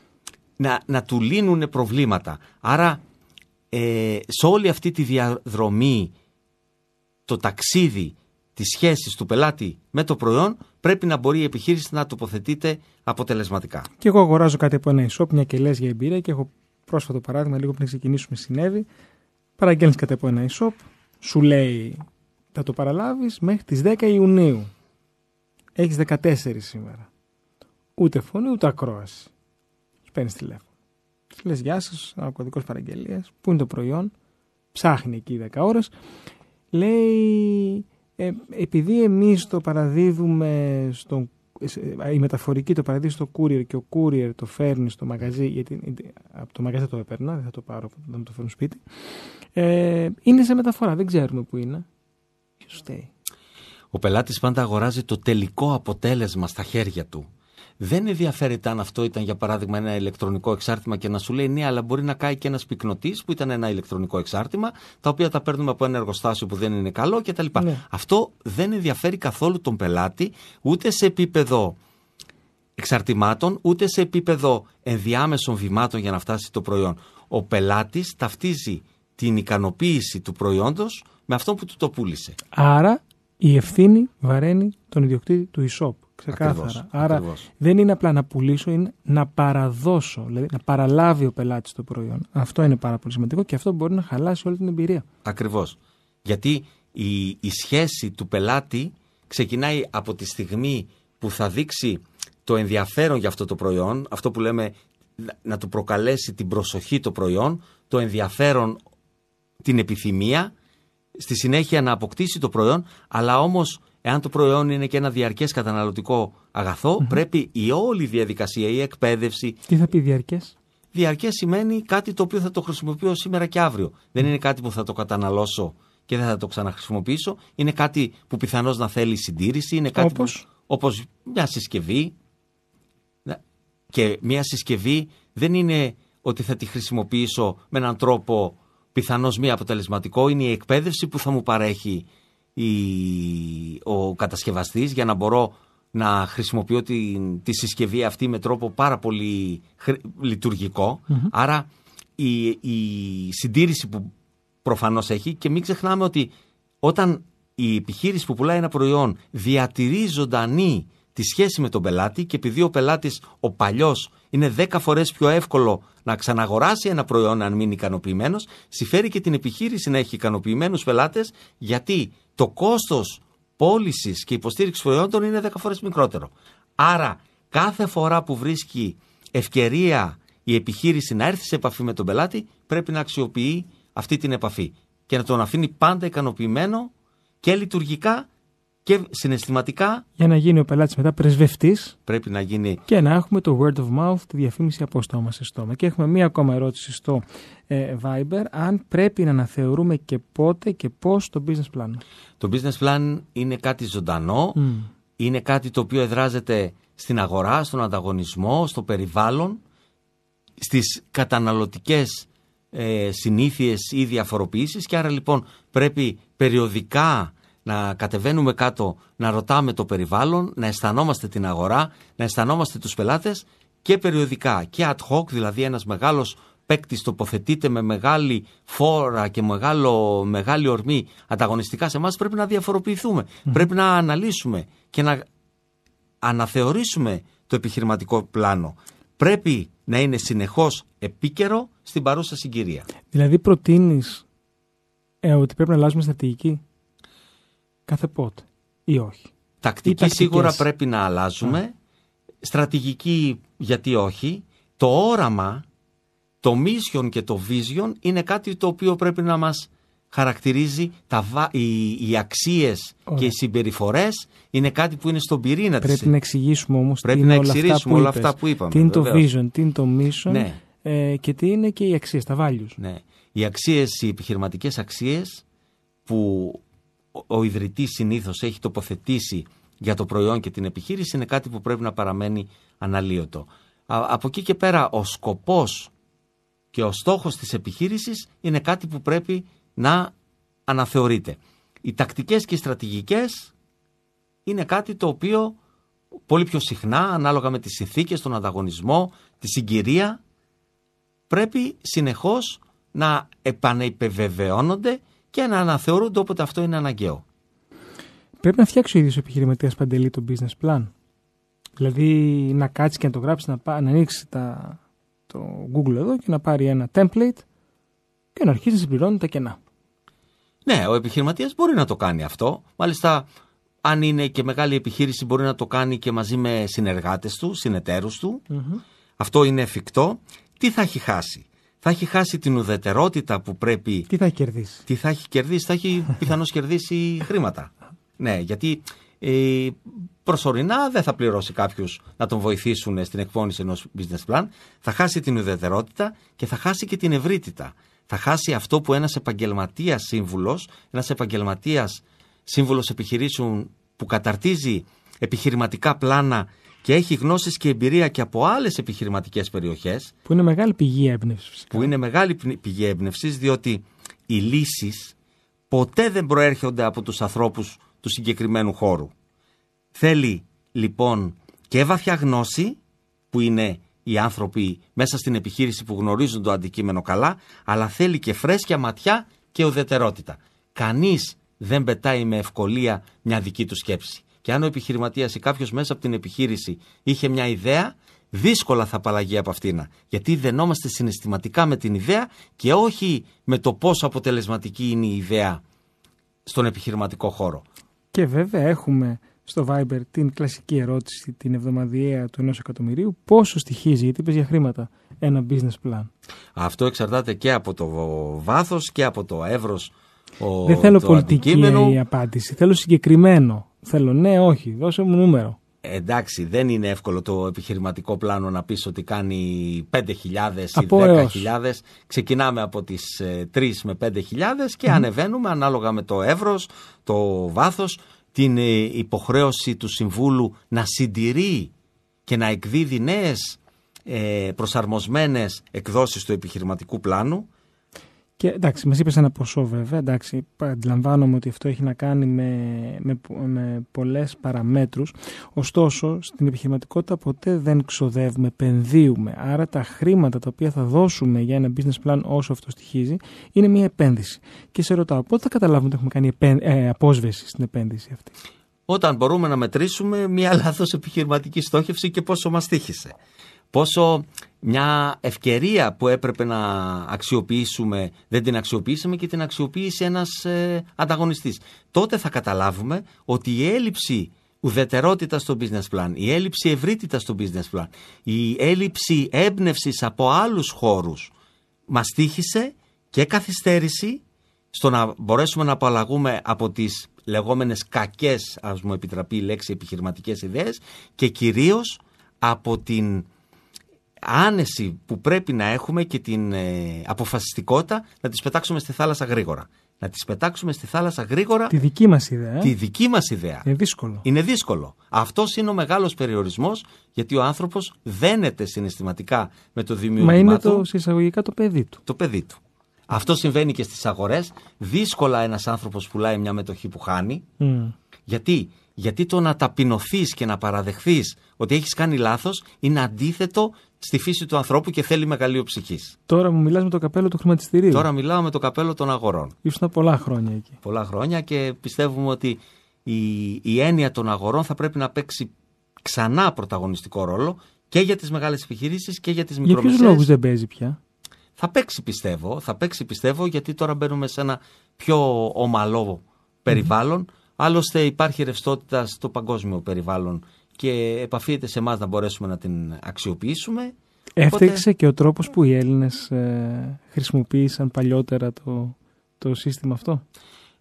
να, να του λύνουν προβλήματα. Άρα ε, σε όλη αυτή τη διαδρομή το ταξίδι της σχέσης του πελάτη με το προϊόν πρέπει να μπορεί η επιχείρηση να τοποθετείται αποτελεσματικά. Και εγώ αγοράζω κάτι από ένα e-shop, μια και λες για εμπειρία και έχω πρόσφατο παράδειγμα, λίγο πριν ξεκινήσουμε συνέβη. Παραγγέλνεις κάτι από ένα e-shop, σου λέει θα το παραλάβεις μέχρι τις 10 Ιουνίου. Έχεις 14 σήμερα. Ούτε φωνή ούτε ακρόαση. Σου παίρνεις τηλέφωνο. Σου λες γεια σας, ο κωδικός παραγγελίας, πού είναι το προϊόν, ψάχνει εκεί 10 ώρες. Λέει, ε, επειδή εμείς το παραδίδουμε στον η μεταφορική το παραδείγει στο courier και ο courier το φέρνει στο μαγαζί, γιατί από το μαγαζί θα το έπαιρνα, δεν θα το πάρω, θα μου το φέρνω σπίτι. Ε, είναι σε μεταφορά, δεν ξέρουμε πού είναι. Ποιος φταίει. Ο πελάτης πάντα αγοράζει το τελικό αποτέλεσμα στα χέρια του. Δεν ενδιαφέρεται αν αυτό ήταν για παράδειγμα ένα ηλεκτρονικό εξάρτημα και να σου λέει ναι, αλλά μπορεί να κάει και ένας πυκνοτής που ήταν ένα ηλεκτρονικό εξάρτημα, τα οποία τα παίρνουμε από ένα εργοστάσιο που δεν είναι καλό κτλ. Ναι. Αυτό δεν ενδιαφέρει καθόλου τον πελάτη ούτε σε επίπεδο εξαρτημάτων, ούτε σε επίπεδο ενδιάμεσων βημάτων για να φτάσει το προϊόν. Ο πελάτης ταυτίζει την ικανοποίηση του προϊόντος με αυτό που του το πούλησε. Άρα η ευθύνη βαραίνει τον ιδιοκτήτη του e-shop. Ξεκάθαρα. Ακριβώς, Άρα ακριβώς. δεν είναι απλά να πουλήσω, είναι να παραδώσω, δηλαδή να παραλάβει ο πελάτης το προϊόν. Αυτό είναι πάρα πολύ σημαντικό και αυτό μπορεί να χαλάσει όλη την εμπειρία. Ακριβώς. Γιατί η, η σχέση του πελάτη ξεκινάει από τη στιγμή που θα δείξει το ενδιαφέρον για αυτό το προϊόν, αυτό που λέμε να, να του προκαλέσει την προσοχή το προϊόν, το ενδιαφέρον την επιθυμία, στη συνέχεια να αποκτήσει το προϊόν, αλλά όμως εάν το προϊόν είναι και ένα διαρκές καταναλωτικό πρέπει η όλη διαδικασία, η εκπαίδευση... Τι θα πει διαρκές; Διαρκές σημαίνει κάτι το οποίο θα το χρησιμοποιώ σήμερα και αύριο. Δεν είναι κάτι που θα το καταναλώσω και δεν θα το ξαναχρησιμοποιήσω. Είναι κάτι που πιθανώς να θέλει συντήρηση. Είναι κάτι όπως; όπως μια συσκευή. Και μια συσκευή δεν είναι ότι θα τη χρησιμοποιήσω με έναν τρόπο πιθανώς μη αποτελεσματικό. Είναι η εκπαίδευση που θα μου παρέχει η, ο κατασκευαστής για να μπορώ να χρησιμοποιώ τη, τη συσκευή αυτή με τρόπο πάρα πολύ λειτουργικο Άρα η, η συντήρηση που προφανώς έχει και μην ξεχνάμε ότι όταν η επιχείρηση που πουλάει ένα προϊόν διατηρεί ζωντανή τη σχέση με τον πελάτη και επειδή ο πελάτης ο παλιός είναι 10 φορές πιο εύκολο να ξαναγοράσει ένα προϊόν αν μείνει ικανοποιημένος, συμφέρει και την επιχείρηση να έχει ικανοποιημένους πελάτες, γιατί το κόστος πώλησης και υποστήριξης προϊόντων είναι 10 φορές μικρότερο. Άρα, κάθε φορά που βρίσκει ευκαιρία η επιχείρηση να έρθει σε επαφή με τον πελάτη, πρέπει να αξιοποιεί αυτή την επαφή και να τον αφήνει πάντα ικανοποιημένο και λειτουργικά και συναισθηματικά. Για να γίνει ο πελάτης μετά πρεσβευτής. Πρέπει να γίνει. Και να έχουμε το word of mouth, τη διαφήμιση από στόμα σε στόμα. Και έχουμε μία ακόμα ερώτηση στο ε, Viber. Αν πρέπει να αναθεωρούμε και πότε και πώς το business plan. Το business plan είναι κάτι ζωντανό. Είναι κάτι το οποίο εδράζεται στην αγορά, στον ανταγωνισμό, στο περιβάλλον, στις καταναλωτικές ε, συνήθειες ή διαφοροποιήσεις και άρα λοιπόν πρέπει περιοδικά να κατεβαίνουμε κάτω, να ρωτάμε το περιβάλλον, να αισθανόμαστε την αγορά, να αισθανόμαστε τους πελάτες και περιοδικά και ad hoc, δηλαδή ένας μεγάλος παίκτης τοποθετείται με μεγάλη φόρα και μεγάλο, μεγάλη ορμή ανταγωνιστικά σε εμάς, πρέπει να διαφοροποιηθούμε. Πρέπει να αναλύσουμε και να αναθεωρήσουμε το επιχειρηματικό πλάνο. Πρέπει να είναι συνεχώς επίκαιρο στην παρούσα συγκυρία. Δηλαδή προτείνεις ε, ότι πρέπει να αλλάζουμε στρατηγική; Κάθε πότε ή όχι. Τακτική σίγουρα πρέπει να αλλάζουμε. Στρατηγική γιατί όχι. Το όραμα, το mission και το vision είναι κάτι το οποίο πρέπει να μας χαρακτηρίζει τα, οι, οι αξίες και οι συμπεριφορές είναι κάτι που είναι στον πυρήνα πρέπει της. να εξηγήσουμε όμως πρέπει τι να είναι όλα αυτά, που όλα αυτά που είπαμε. Τι είναι το vision, τι είναι το mission ναι. ε, και τι είναι και οι αξίες, τα values. Ναι. Οι αξίες, οι επιχειρηματικές αξίες που ο ιδρυτής συνήθως έχει τοποθετήσει για το προϊόν και την επιχείρηση είναι κάτι που πρέπει να παραμένει αναλύωτο. Από εκεί και πέρα ο σκοπός και ο στόχος της επιχείρησης είναι κάτι που πρέπει να αναθεωρείται. Οι τακτικές και οι στρατηγικές είναι κάτι το οποίο πολύ πιο συχνά, ανάλογα με τις συνθήκες, τον ανταγωνισμό, τη συγκυρία, πρέπει συνεχώς να επανεπεβεβαιώνονται και να αναθεωρούνται όποτε αυτό είναι αναγκαίο. Πρέπει να φτιάξει ο ίδιος ο επιχειρηματίας παντελή το business plan. Δηλαδή να κάτσει και να το γράψει, να, να ανοίξει τα, το Google εδώ και να πάρει ένα template και να αρχίσει να συμπληρώνει τα κενά. Ναι, ο επιχειρηματίας μπορεί να το κάνει αυτό. Μάλιστα, αν είναι και μεγάλη επιχείρηση, μπορεί να το κάνει και μαζί με συνεργάτες του, συνεταίρους του. Αυτό είναι εφικτό. Τι θα έχει χάσει; Θα έχει χάσει την ουδετερότητα που πρέπει. Τι θα έχει κερδίσει; Τι θα έχει κερδίσει, θα έχει πιθανώς κερδίσει χρήματα. Ναι, γιατί ε, προσωρινά δεν θα πληρώσει κάποιου να τον βοηθήσουν στην εκπόνηση ενός business plan. Θα χάσει την ουδετερότητα και θα χάσει και την ευρύτητα. Θα χάσει αυτό που ένας επαγγελματίας σύμβουλος, ένας επαγγελματίας σύμβουλος επιχειρήσεων που καταρτίζει επιχειρηματικά πλάνα και έχει γνώσεις και εμπειρία και από άλλες επιχειρηματικές περιοχές. Που είναι μεγάλη πηγή έμπνευσης. Που είναι μεγάλη πηγή έμπνευσης, διότι οι λύσεις ποτέ δεν προέρχονται από τους ανθρώπους του συγκεκριμένου χώρου. Θέλει λοιπόν και βαθιά γνώση, που είναι οι άνθρωποι μέσα στην επιχείρηση που γνωρίζουν το αντικείμενο καλά, αλλά θέλει και φρέσκια ματιά και ουδετερότητα. Κανείς δεν πετάει με ευκολία μια δική του σκέψη. Και αν ο επιχειρηματίας ή κάποιος μέσα από την επιχείρηση είχε μια ιδέα, δύσκολα θα απαλλαγεί από αυτήν. Γιατί δενόμαστε συναισθηματικά με την ιδέα και όχι με το πόσο αποτελεσματική είναι η ιδέα στον επιχειρηματικό χώρο. Και βέβαια έχουμε στο Viber την κλασική ερώτηση, την εβδομαδιαία του ενός εκατομμυρίου, πόσο στοιχίζει, γιατί είπες για χρήματα, ένα business plan; Αυτό εξαρτάται και από το βάθος και από το εύρος ο, Δεν θέλω το πολιτική αντικείμενο. απάντηση, θέλω συγκεκριμένο. Θέλω ναι, όχι, δώσε μου νούμερο. Εντάξει, δεν είναι εύκολο το επιχειρηματικό πλάνο να πεις ότι κάνει 5.000 ή Από 10.000. έως. Ξεκινάμε από τις ε, 3 με 5.000 και ανεβαίνουμε ανάλογα με το εύρος, το βάθος, την ε, υποχρέωση του Συμβούλου να συντηρεί και να εκδίδει νέες ε, προσαρμοσμένες εκδόσεις του επιχειρηματικού πλάνου. Και εντάξει, μας είπες ένα ποσό βέβαια. Εντάξει, αντιλαμβάνομαι ότι αυτό έχει να κάνει με, με, με πολλές παραμέτρους. Ωστόσο, στην επιχειρηματικότητα ποτέ δεν ξοδεύουμε, επενδύουμε. Άρα τα χρήματα τα οποία θα δώσουμε για ένα business plan όσο αυτό στοιχίζει είναι μια επένδυση. Και σε ρωτάω, πότε θα καταλάβουμε ότι έχουμε κάνει επέν, ε, απόσβεση στην επένδυση αυτή; όταν μπορούμε να μετρήσουμε μια λάθος επιχειρηματική στόχευση και πόσο μας τύχησε. Πόσο μια ευκαιρία που έπρεπε να αξιοποιήσουμε δεν την αξιοποιήσαμε και την αξιοποίησε ένας ε, ανταγωνιστής. Τότε θα καταλάβουμε ότι η έλλειψη ουδετερότητα στο business plan, η έλλειψη ευρύτητα στο business plan, η έλλειψη έμπνευσης από άλλους χώρους μας τύχησε και καθυστέρηση στο να μπορέσουμε να απαλλαγούμε από τις λεγόμενες κακές, ας μου επιτραπεί η λέξη, επιχειρηματικές ιδέες και κυρίως από την άνεση που πρέπει να έχουμε και την ε, αποφασιστικότητα να τις πετάξουμε στη θάλασσα γρήγορα. Να τις πετάξουμε στη θάλασσα γρήγορα Τη δική μας ιδέα. ε. τη δική μας ιδέα. Είναι δύσκολο. Είναι δύσκολο. Αυτός είναι ο μεγάλος περιορισμός γιατί ο άνθρωπος δένεται συναισθηματικά με το δημιούργημα Μα είναι του το, σε εισαγωγικά το παιδί του. το παιδί του. Αυτό συμβαίνει και στις αγορές. Δύσκολα ένας άνθρωπος πουλάει μια μετοχή που χάνει. Μμ. Γιατί; Γιατί το να ταπεινωθείς και να παραδεχθείς ότι έχεις κάνει λάθος είναι αντίθετο στη φύση του ανθρώπου και θέλει μεγαλείο ψυχής. Τώρα μου μιλάς με το καπέλο του χρηματιστηρίου. Τώρα μιλάω με το καπέλο των αγορών. Ήσουν πολλά χρόνια εκεί. Πολλά χρόνια και πιστεύουμε ότι η, η έννοια των αγορών θα πρέπει να παίξει ξανά πρωταγωνιστικό ρόλο και για τις μεγάλες επιχειρήσεις και για τις Για ποιους μικρομεσαίες. λόγους δεν παίζει πια; Θα παίξει πιστεύω, θα παίξει πιστεύω γιατί τώρα μπαίνουμε σε ένα πιο ομαλό περιβάλλον. Άλλωστε υπάρχει ρευστότητα στο παγκόσμιο περιβάλλον και επαφείται σε εμάς να μπορέσουμε να την αξιοποιήσουμε. Έφταξε και ο τρόπος που οι Έλληνες ε, χρησιμοποίησαν παλιότερα το, το σύστημα αυτό;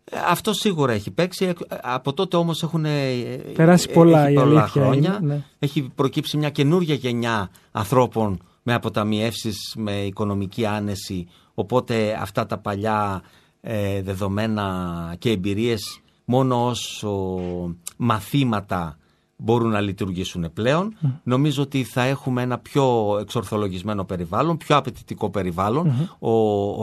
Ε, Αυτό σίγουρα έχει παίξει. Ε, Από τότε όμως έχουν ε, Περάσει ε, πολλά, έχει η πολλά αλήθεια χρόνια. είναι, ναι. Έχει προκύψει μια καινούργια γενιά ανθρώπων με αποταμιεύσεις, με οικονομική άνεση. Οπότε αυτά τα παλιά ε, δεδομένα και εμπειρίες μόνο ως ο, μαθήματα μπορούν να λειτουργήσουν πλέον. Νομίζω ότι θα έχουμε ένα πιο εξορθολογισμένο περιβάλλον, πιο απαιτητικό περιβάλλον. Ο,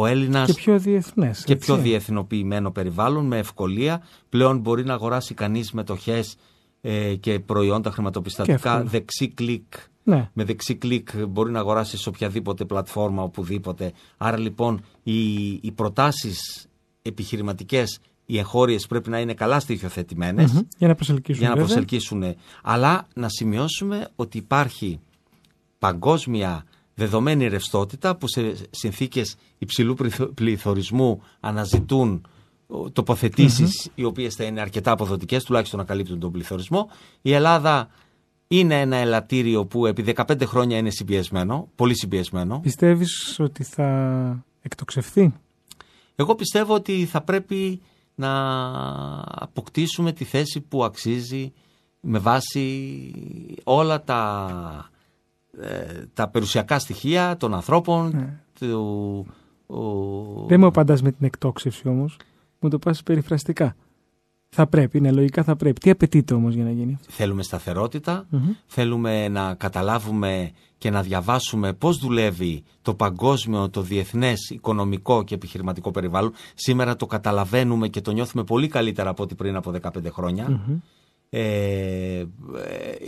ο Έλληνας Και πιο διεθνές. και έτσι. πιο διεθνοποιημένο περιβάλλον με ευκολία. Πλέον μπορεί να αγοράσει κανείς μετοχές ε, και προϊόντα Και χρηματοπιστωτικά εύκολα. δεξί κλικ. Ναι. Με δεξί κλικ μπορεί να αγοράσει σε οποιαδήποτε πλατφόρμα, οπουδήποτε. Άρα λοιπόν οι, οι προτάσεις επιχειρηματικές, οι εγχώριες πρέπει να είναι καλά στοιχειοθετημένες Μμμ. Για να προσελκύσουν. για να βέβαια. προσελκύσουν. Αλλά να σημειώσουμε ότι υπάρχει παγκόσμια δεδομένη ρευστότητα που σε συνθήκες υψηλού πληθω- πληθωρισμού αναζητούν ο, τοποθετήσεις οι οποίες θα είναι αρκετά αποδοτικές, τουλάχιστον να καλύπτουν τον πληθωρισμό. Η Ελλάδα είναι ένα ελαττήριο που επί 15 χρόνια είναι συμπιεσμένο, πολύ συμπιεσμένο. Πιστεύεις ότι θα εκτοξευθεί; Εγώ πιστεύω ότι θα πρέπει να αποκτήσουμε τη θέση που αξίζει με βάση όλα τα, ε, τα περιουσιακά στοιχεία των ανθρώπων. Ναι. Του, ο- Δεν μου απαντάς με την εκτόξευση όμως. Μου το πας περιφραστικά. Θα πρέπει, ναι, λογικά θα πρέπει. Τι απαιτείται όμως για να γίνει αυτό; Θέλουμε σταθερότητα, Μμμ. θέλουμε να καταλάβουμε και να διαβάσουμε πώς δουλεύει το παγκόσμιο, το διεθνές οικονομικό και επιχειρηματικό περιβάλλον. Σήμερα το καταλαβαίνουμε και το νιώθουμε πολύ καλύτερα από ό,τι πριν από 15 χρόνια. Μμμ. Ε, ε,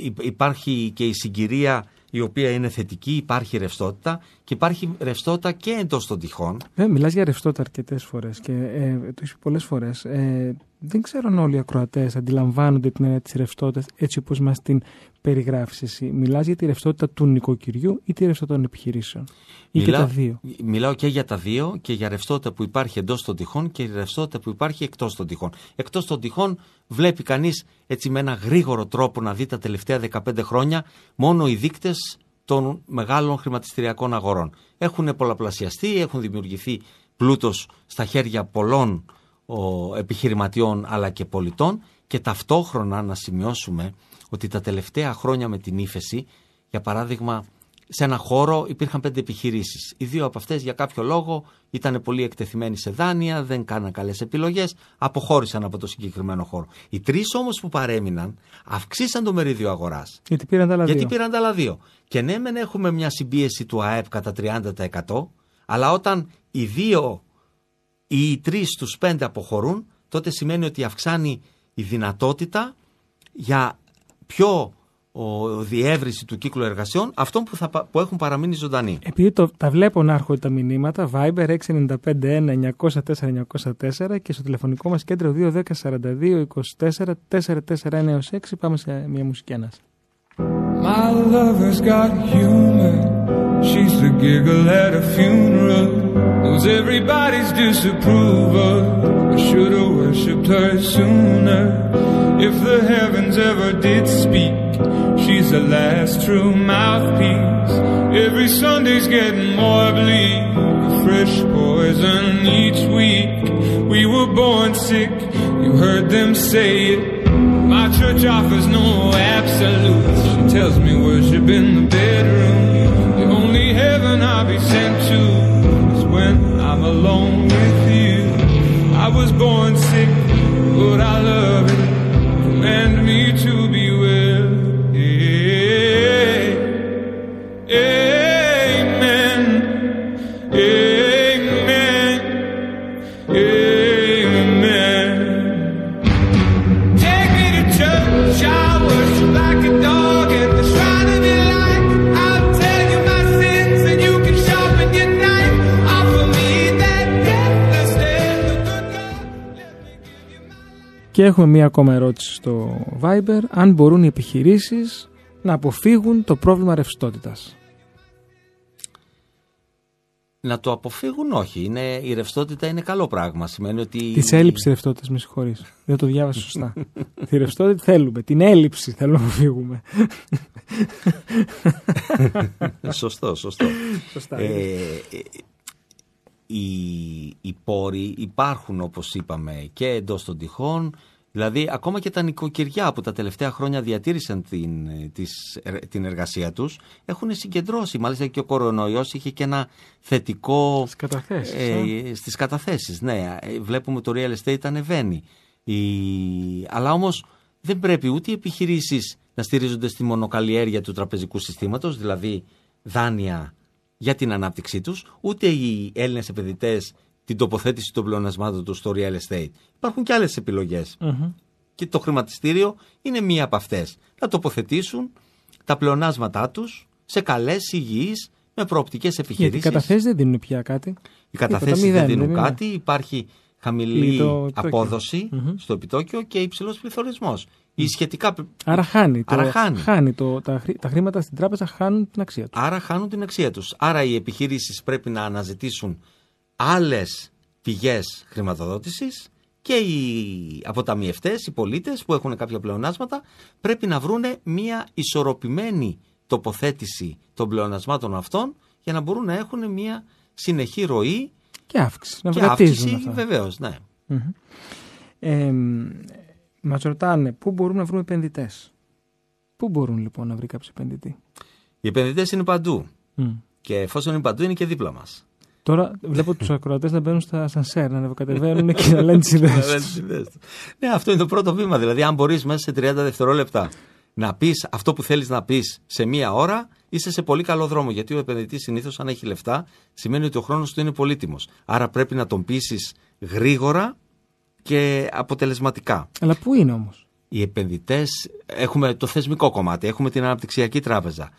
υ- υπάρχει και η συγκυρία η οποία είναι θετική, υπάρχει ρευστότητα και υπάρχει ρευστότητα και εντός των τυχών. Ε, μιλάς για ρευστότητα αρκετές φορές και ε, το έχει πολλές φορές. Ε, δεν ξέρω αν όλοι οι ακροατές αντιλαμβάνονται την έννοια της ρευστότητας έτσι όπως μας την περιγράφεις εσύ. Μιλάς για τη ρευστότητα του νοικοκυριού ή τη ρευστότητα των επιχειρήσεων; Ή και τα δύο; Μιλάω και για τα δύο και για ρευστότητα που υπάρχει εντός των τυχών και η ρευστότητα που υπάρχει εκτός των τυχών. Εκτός των τυχών βλέπει κανείς έτσι με ένα γρήγορο τρόπο να δει τα τελευταία 15 χρόνια μόνο οι δείκτες των μεγάλων χρηματιστηριακών αγορών. Έχουν πολλαπλασιαστεί, έχουν δημιουργηθεί πλούτος στα χέρια πολλών ο, επιχειρηματιών αλλά και πολιτών και ταυτόχρονα να σημειώσουμε ότι τα τελευταία χρόνια με την ύφεση, για παράδειγμα, σε ένα χώρο υπήρχαν πέντε επιχειρήσεις. Οι δύο από αυτές για κάποιο λόγο ήταν πολύ εκτεθειμένοι σε δάνεια, δεν κάναν καλές επιλογές, αποχώρησαν από το συγκεκριμένο χώρο. Οι τρεις όμως που παρέμειναν αυξήσαν το μερίδιο αγοράς. Γιατί πήραν τα άλλα Γιατί δύο. πήραν τα άλλα δύο. Και ναι, μεν έχουμε μια συμπίεση του ΑΕΠ κατά 30%, αλλά όταν οι δύο ή οι τρεις στου πέντε αποχωρούν, τότε σημαίνει ότι αυξάνει η δυνατότητα για πιο ο, διεύρυνση του κύκλου εργασιών αυτών που, θα, πα- που έχουν παραμείνει ζωντανοί. Επειδή το, τα βλέπω να έρχονται τα μηνύματα, Viber 695 904 904 και στο τηλεφωνικό μας κέντρο 210 42 24 441 6 πάμε σε μια μουσική ανάσα. My lover's got humor. She's the giggle at a funeral. Knows everybody's disapproval. I should have worshipped her sooner. If the heavens ever did speak, she's the last true mouthpiece. Every Sunday's getting more bleak. Fresh poison each week. We were born sick. You heard them say it. My church offers no absolutes. She tells me worship in the bedroom. I'll be sent to is when I'm alone with you. I was born sick, but I love it. Command me to Και έχουμε μία ακόμα ερώτηση στο Viber. Αν μπορούν οι επιχειρήσεις να αποφύγουν το πρόβλημα ρευστότητας. Να το αποφύγουν, όχι. Είναι, η ρευστότητα είναι καλό πράγμα. Σημαίνει ότι. Της έλλειψης ρευστότητας, με συγχωρείς. Δεν το διάβασα σωστά. Τη ρευστότητα θέλουμε. Την έλλειψη θέλουμε να αποφύγουμε. σωστό, σωστό. Σωστά. Ε, ε, οι, οι πόροι υπάρχουν όπως είπαμε και εντός των τυχών δηλαδή ακόμα και τα νοικοκυριά που τα τελευταία χρόνια διατήρησαν την, ε, της, ε, την εργασία τους έχουν συγκεντρώσει. Μάλιστα και ο κορονοϊός είχε και ένα θετικό Στις καταθέσεις, ε, στις καταθέσεις. Ναι Ε, βλέπουμε το real estate ανεβαίνει. Η... αλλά όμως δεν πρέπει ούτε οι επιχειρήσεις να στηρίζονται στη μονοκαλλιέργεια του τραπεζικού συστήματος δηλαδή δάνεια για την ανάπτυξή τους, ούτε οι Έλληνες επενδυτές την τοποθέτηση των πλεονασμάτων τους στο real estate. Υπάρχουν και άλλες επιλογές. Μμμ. Και το χρηματιστήριο είναι μία από αυτές. Να τοποθετήσουν τα πλεονάσματά τους σε καλές, υγιείς, με προοπτικές Γιατί οι επιχειρήσεις. καταθέσεις δεν δίνουν πια κάτι. Οι καταθέσεις Τίποτα, δεν μηδέν, δίνουν δεν είναι. κάτι, υπάρχει χαμηλή Το επιτόκιο. απόδοση Μμμ. στο επιτόκιο και υψηλός πληθωρισμός. Η σχετικά... Άρα χάνει. Το, Άρα χάνει. το, τα, χρή- τα χρήματα στην τράπεζα χάνουν την αξία τους. Άρα χάνουν την αξία τους. Άρα οι επιχειρήσεις πρέπει να αναζητήσουν άλλες πηγές χρηματοδότησης και οι αποταμιευτές, οι πολίτες που έχουν κάποια πλεονάσματα πρέπει να βρούνε μια ισορροπημένη τοποθέτηση των πλεονασμάτων αυτών για να μπορούν να έχουν μια συνεχή ροή Και αύξηση. Να και βγατίζουν αύξηση αυτά. βεβαίως, ναι. Ε, Μας ρωτάνε πού μπορούμε να βρούμε επενδυτές; Πού μπορούν λοιπόν να βρει κάποιος επενδυτή; Οι επενδυτές είναι παντού Μμ. και εφόσον είναι παντού είναι και δίπλα μας. Τώρα βλέπω τους ακροατές να μπαίνουν στα σανσέρ, να ανεβοκατεβαίνουν και να λένε τις ιδέες. ναι, αυτό είναι το πρώτο βήμα. Δηλαδή, αν μπορείς μέσα σε 30 δευτερόλεπτα να πεις αυτό που θέλεις να πεις σε μία ώρα, είσαι σε πολύ καλό δρόμο. Γιατί ο επενδυτής συνήθως, αν έχει λεφτά, σημαίνει ότι ο χρόνος του είναι πολύτιμος. Άρα πρέπει να τον πείσεις γρήγορα και αποτελεσματικά. Αλλά πού είναι όμως; Οι επενδυτές, έχουμε το θεσμικό κομμάτι, έχουμε την αναπτυξιακή τράπεζα.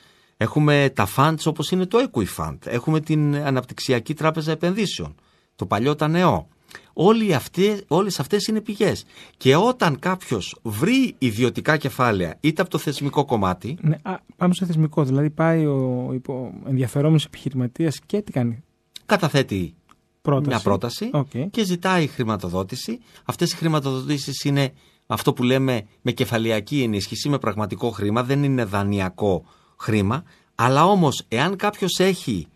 Έχουμε τα funds όπως είναι το Equifund. Έχουμε την Αναπτυξιακή Τράπεζα Επενδύσεων. Το παλιό τα νεό. Όλοι αυτές, όλες αυτές είναι πηγές. Και όταν κάποιος βρει ιδιωτικά κεφάλαια είτε από το θεσμικό κομμάτι, Ναι, α, πάμε στο θεσμικό. Δηλαδή πάει ο υπο, ενδιαφερόμενος επιχειρηματίας και τι κάνει; καταθέτει Πρόταση. μια πρόταση Οκ. και ζητάει χρηματοδότηση. Αυτές οι χρηματοδοτήσεις είναι αυτό που λέμε με κεφαλαιακή ενίσχυση, με πραγματικό χρήμα, δεν είναι δανειακό χρήμα. Αλλά όμως εάν κάποιος έχει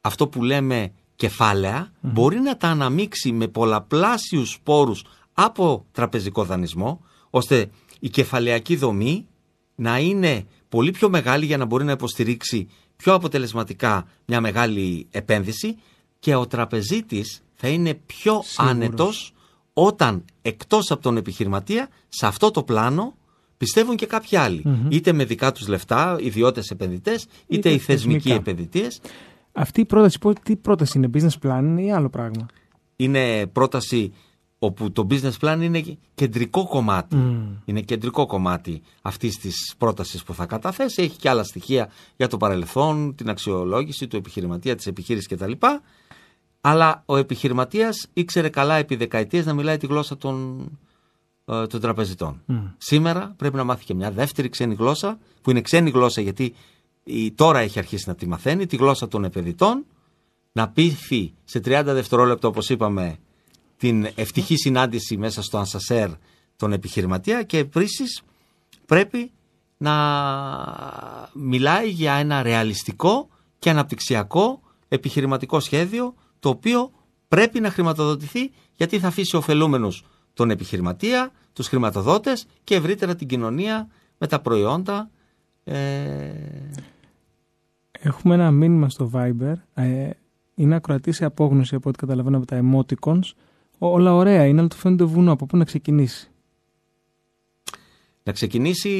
αυτό που λέμε κεφάλαια, μπορεί να τα αναμίξει με πολλαπλάσιους πόρους από τραπεζικό δανεισμό, ώστε η κεφαλαιακή δομή να είναι πολύ πιο μεγάλη για να μπορεί να υποστηρίξει πιο αποτελεσματικά μια μεγάλη επένδυση και ο τραπεζίτης θα είναι πιο Σίγουρος. άνετος όταν εκτός από τον επιχειρηματία σε αυτό το πλάνο πιστεύουν και κάποιοι άλλοι. Είτε με δικά τους λεφτά, ιδιώτες επενδυτές, είτε, Είτε οι θεσμικοί θεσμικά. επενδυτές. Αυτή η πρόταση, πώς- τι πρόταση είναι, business plan ή άλλο πράγμα; Είναι πρόταση όπου το business plan είναι κεντρικό κομμάτι. Είναι κεντρικό κομμάτι αυτής της πρότασης που θα καταθέσει. Έχει και άλλα στοιχεία για το παρελθόν, την αξιολόγηση του επιχειρηματία, της επιχείρησης κτλ. Αλλά ο επιχειρηματίας ήξερε καλά επί δεκαετίες να μιλάει τη γλώσσα των, ε, των τραπεζιτών. Σήμερα πρέπει να μάθει και μια δεύτερη ξένη γλώσσα, που είναι ξένη γλώσσα γιατί η, τώρα έχει αρχίσει να τη μαθαίνει, τη γλώσσα των επενδυτών, να πείθει σε 30 δευτερόλεπτα, όπως είπαμε, την ευτυχή συνάντηση μέσα στο ανσασέρ τον επιχειρηματία και επίσης πρέπει να μιλάει για ένα ρεαλιστικό και αναπτυξιακό επιχειρηματικό σχέδιο το οποίο πρέπει να χρηματοδοτηθεί γιατί θα αφήσει ωφελούμενους τον επιχειρηματία, τους χρηματοδότες και ευρύτερα την κοινωνία με τα προϊόντα ε, Έχουμε ένα μήνυμα στο Viber. Ε, είναι ακροατής σε απόγνωση από ό,τι καταλαβαίνω από τα emoticons. Ό- όλα ωραία είναι, αλλά του φαίνεται βουνό. Από πού να ξεκινήσει; να ξεκινήσει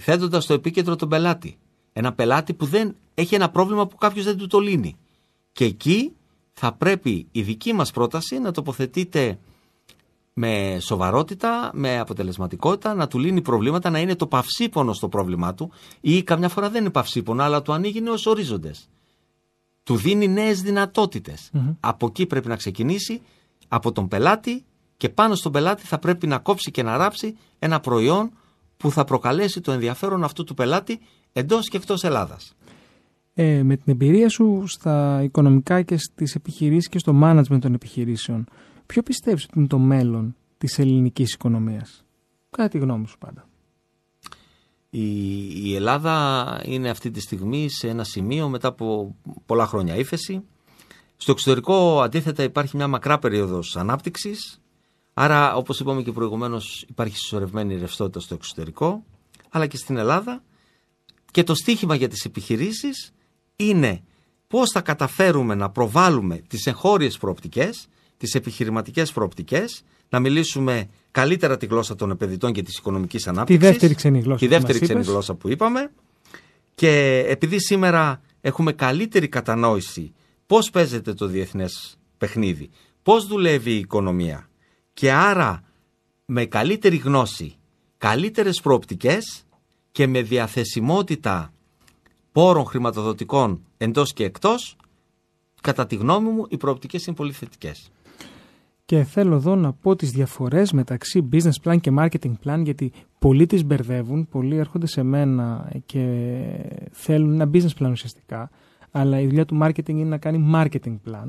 θέτοντας στο επίκεντρο τον πελάτη. Ένα πελάτη που δεν έχει ένα πρόβλημα που κάποιος δεν του το λύνει. Και εκεί θα πρέπει η δική μας πρόταση να τοποθετείται με σοβαρότητα, με αποτελεσματικότητα, να του λύνει προβλήματα, να είναι το παυσίπονο στο πρόβλημά του ή καμιά φορά δεν είναι παυσίπονο, αλλά του ανοίγει νέους ορίζοντες. Του δίνει νέες δυνατότητες. Από εκεί πρέπει να ξεκινήσει, από τον πελάτη και πάνω στον πελάτη θα πρέπει να κόψει και να ράψει ένα προϊόν που θα προκαλέσει το ενδιαφέρον αυτού του πελάτη εντός και εκτός Ελλάδας. Ε, με την εμπειρία σου στα οικονομικά και στις επιχειρήσεις και στο management των επιχειρήσεων, ποιο πιστεύεις ότι είναι το μέλλον της ελληνικής οικονομίας; Κατά τη γνώμη σου πάντα. Η, η Ελλάδα είναι αυτή τη στιγμή σε ένα σημείο μετά από πολλά χρόνια ύφεση. Στο εξωτερικό αντίθετα υπάρχει μια μακρά περίοδος ανάπτυξης. Άρα όπως είπαμε και προηγουμένως υπάρχει συσσωρευμένη ρευστότητα στο εξωτερικό. Αλλά και στην Ελλάδα. Και το στίχημα για τις επιχειρήσεις είναι πώς θα καταφέρουμε να προβάλλουμε τις εγχώριες προοπτικές, τις επιχειρηματικές προοπτικές, να μιλήσουμε καλύτερα τη γλώσσα των επενδυτών και της οικονομικής Τη ανάπτυξης. δεύτερη ξένη γλώσσα. Τη που δεύτερη μας ξένη είπες. γλώσσα που είπαμε. Και επειδή σήμερα έχουμε καλύτερη κατανόηση πώς παίζεται το διεθνές παιχνίδι, πώς δουλεύει η οικονομία και άρα με καλύτερη γνώση, καλύτερες προοπτικές και με διαθεσιμότητα πόρων χρηματοδοτικών εντός και εκτός, κατά τη γνώμη μου οι προοπτικές είναι πολύ θετικές. Και θέλω εδώ να πω τις διαφορές μεταξύ business plan και marketing plan γιατί πολλοί τις μπερδεύουν, πολλοί έρχονται σε μένα και θέλουν ένα business plan ουσιαστικά αλλά η δουλειά του marketing είναι να κάνει marketing plan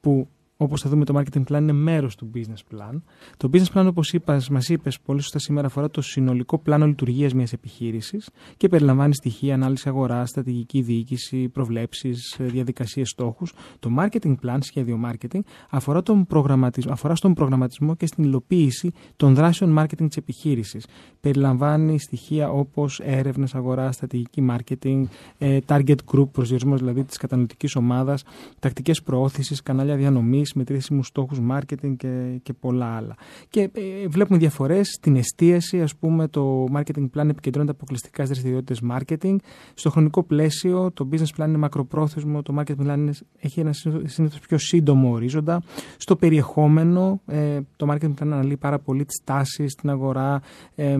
που όπως θα δούμε το marketing plan είναι μέρος του business plan. Το business plan όπως είπας, μας είπες πολύ σωστά σήμερα αφορά το συνολικό πλάνο λειτουργίας μιας επιχείρησης και περιλαμβάνει στοιχεία, ανάλυση αγοράς, στρατηγική διοίκηση, προβλέψεις, διαδικασίες, στόχους. Το marketing plan, σχέδιο marketing, αφορά, τον προγραμματισμό, αφορά στον προγραμματισμό και στην υλοποίηση των δράσεων marketing της επιχείρησης. Περιλαμβάνει στοιχεία όπως έρευνες αγοράς, στρατηγική marketing, ε, target group, προσδιορισμός δηλαδή της κατανοητικής ομάδας, τακτικές προώθησης, κανάλια διανομής, μετρήσιμους στόχους marketing και, και πολλά άλλα. Και ε, βλέπουμε διαφορές στην εστίαση, ας πούμε το marketing plan επικεντρώνεται αποκλειστικά στις δραστηριότητες marketing. Στο χρονικό πλαίσιο το business plan είναι μακροπρόθεσμο, το marketing plan είναι, έχει ένα συνήθως πιο σύντομο ορίζοντα. Στο περιεχόμενο ε, το marketing plan αναλύει πάρα πολύ τις τάσεις στην αγορά, ε,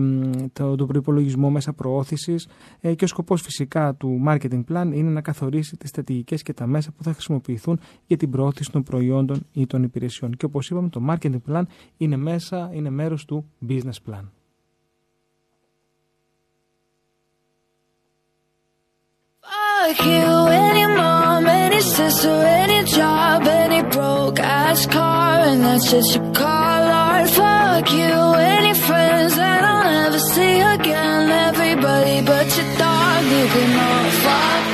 το, τον προϋπολογισμό μέσα προώθησης ε, και ο σκοπός φυσικά του marketing plan είναι να καθορίσει τις στρατηγικές και τα μέσα που θα χρησιμοποιηθούν για την προώθηση των προϊόντων προϊόντων ή των υπηρεσιών. Και όπως είπαμε, το marketing plan είναι μέσα, είναι μέρος του business plan. Fuck you, any mom, any sister, any job, any broke ass car, and that's just your call art. Fuck you, any friends that I'll never see again. Everybody but your dog, you can all fuck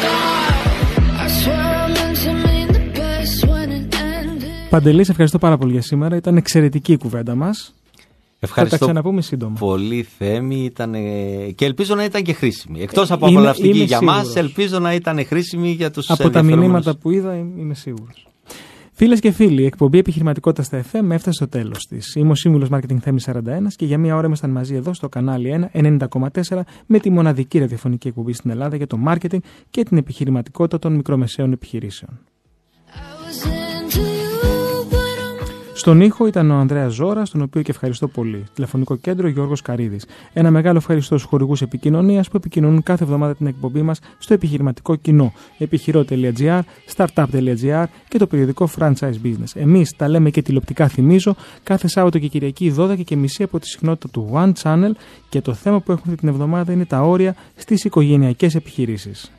Παντελής, σε ευχαριστώ πάρα πολύ για σήμερα. Ήταν εξαιρετική η κουβέντα μας. Θα τα Ευχαριστώ ξαναπούμε σύντομα. πολύ Θέμη ήταν, ε, και ελπίζω να ήταν και χρήσιμη. Εκτός από Είμαι- απολαυστική είμαι για σίγουρος. μας, ελπίζω να ήταν χρήσιμη για τους Από τα ενδιαφερόμενους. μηνύματα που είδα είμαι σίγουρος. Φίλες και φίλοι, η εκπομπή Επιχειρηματικότητας στα FM έφτασε στο τέλος της. Είμαι ο σύμβουλος Marketing Θέμης 41 και για μία ώρα ήμασταν μαζί εδώ στο κανάλι 1 90,4 με τη μοναδική ραδιοφωνική εκπομπή στην Ελλάδα για το marketing και την επιχειρηματικότητα των μικρομεσαίων επιχειρήσεων. Στον ήχο ήταν ο Ανδρέας Ζώρας, τον οποίο και ευχαριστώ πολύ. Τηλεφωνικό κέντρο Γιώργος Καρίδης. Ένα μεγάλο ευχαριστώ στους χορηγούς επικοινωνίας που επικοινωνούν κάθε εβδομάδα την εκπομπή μας στο επιχειρηματικό κοινό. επιχειρό.gr, startup.gr και το περιοδικό Franchise Business. Εμείς τα λέμε και τηλεοπτικά, θυμίζω, κάθε Σάββατο και Κυριακή 12 και μισή από τη συχνότητα του One Channel και το θέμα που έχουμε αυτή την εβδομάδα είναι τα όρια στις οικογενειακές επιχειρήσεις.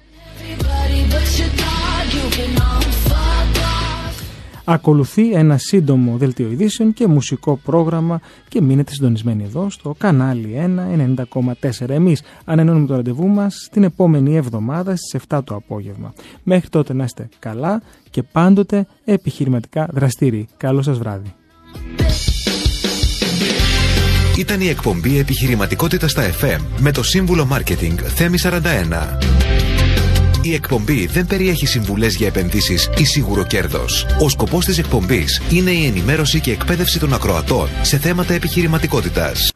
Ακολουθεί ένα σύντομο δελτίο ειδήσεων και μουσικό πρόγραμμα και μείνετε συντονισμένοι εδώ στο κανάλι 1 90,4. Εμείς ανανεώνουμε το ραντεβού μας την επόμενη εβδομάδα στις 7 το απόγευμα. Μέχρι τότε να είστε καλά και πάντοτε επιχειρηματικά δραστήριοι. Καλό σας βράδυ. Ήταν η εκπομπή Επιχειρηματικότητα στα FM με το σύμβουλο Marketing Θέμη 41. Η εκπομπή δεν περιέχει συμβουλές για επενδύσεις ή σίγουρο κέρδος. Ο σκοπός της εκπομπής είναι η ενημέρωση και εκπαίδευση των ακροατών σε θέματα επιχειρηματικότητας.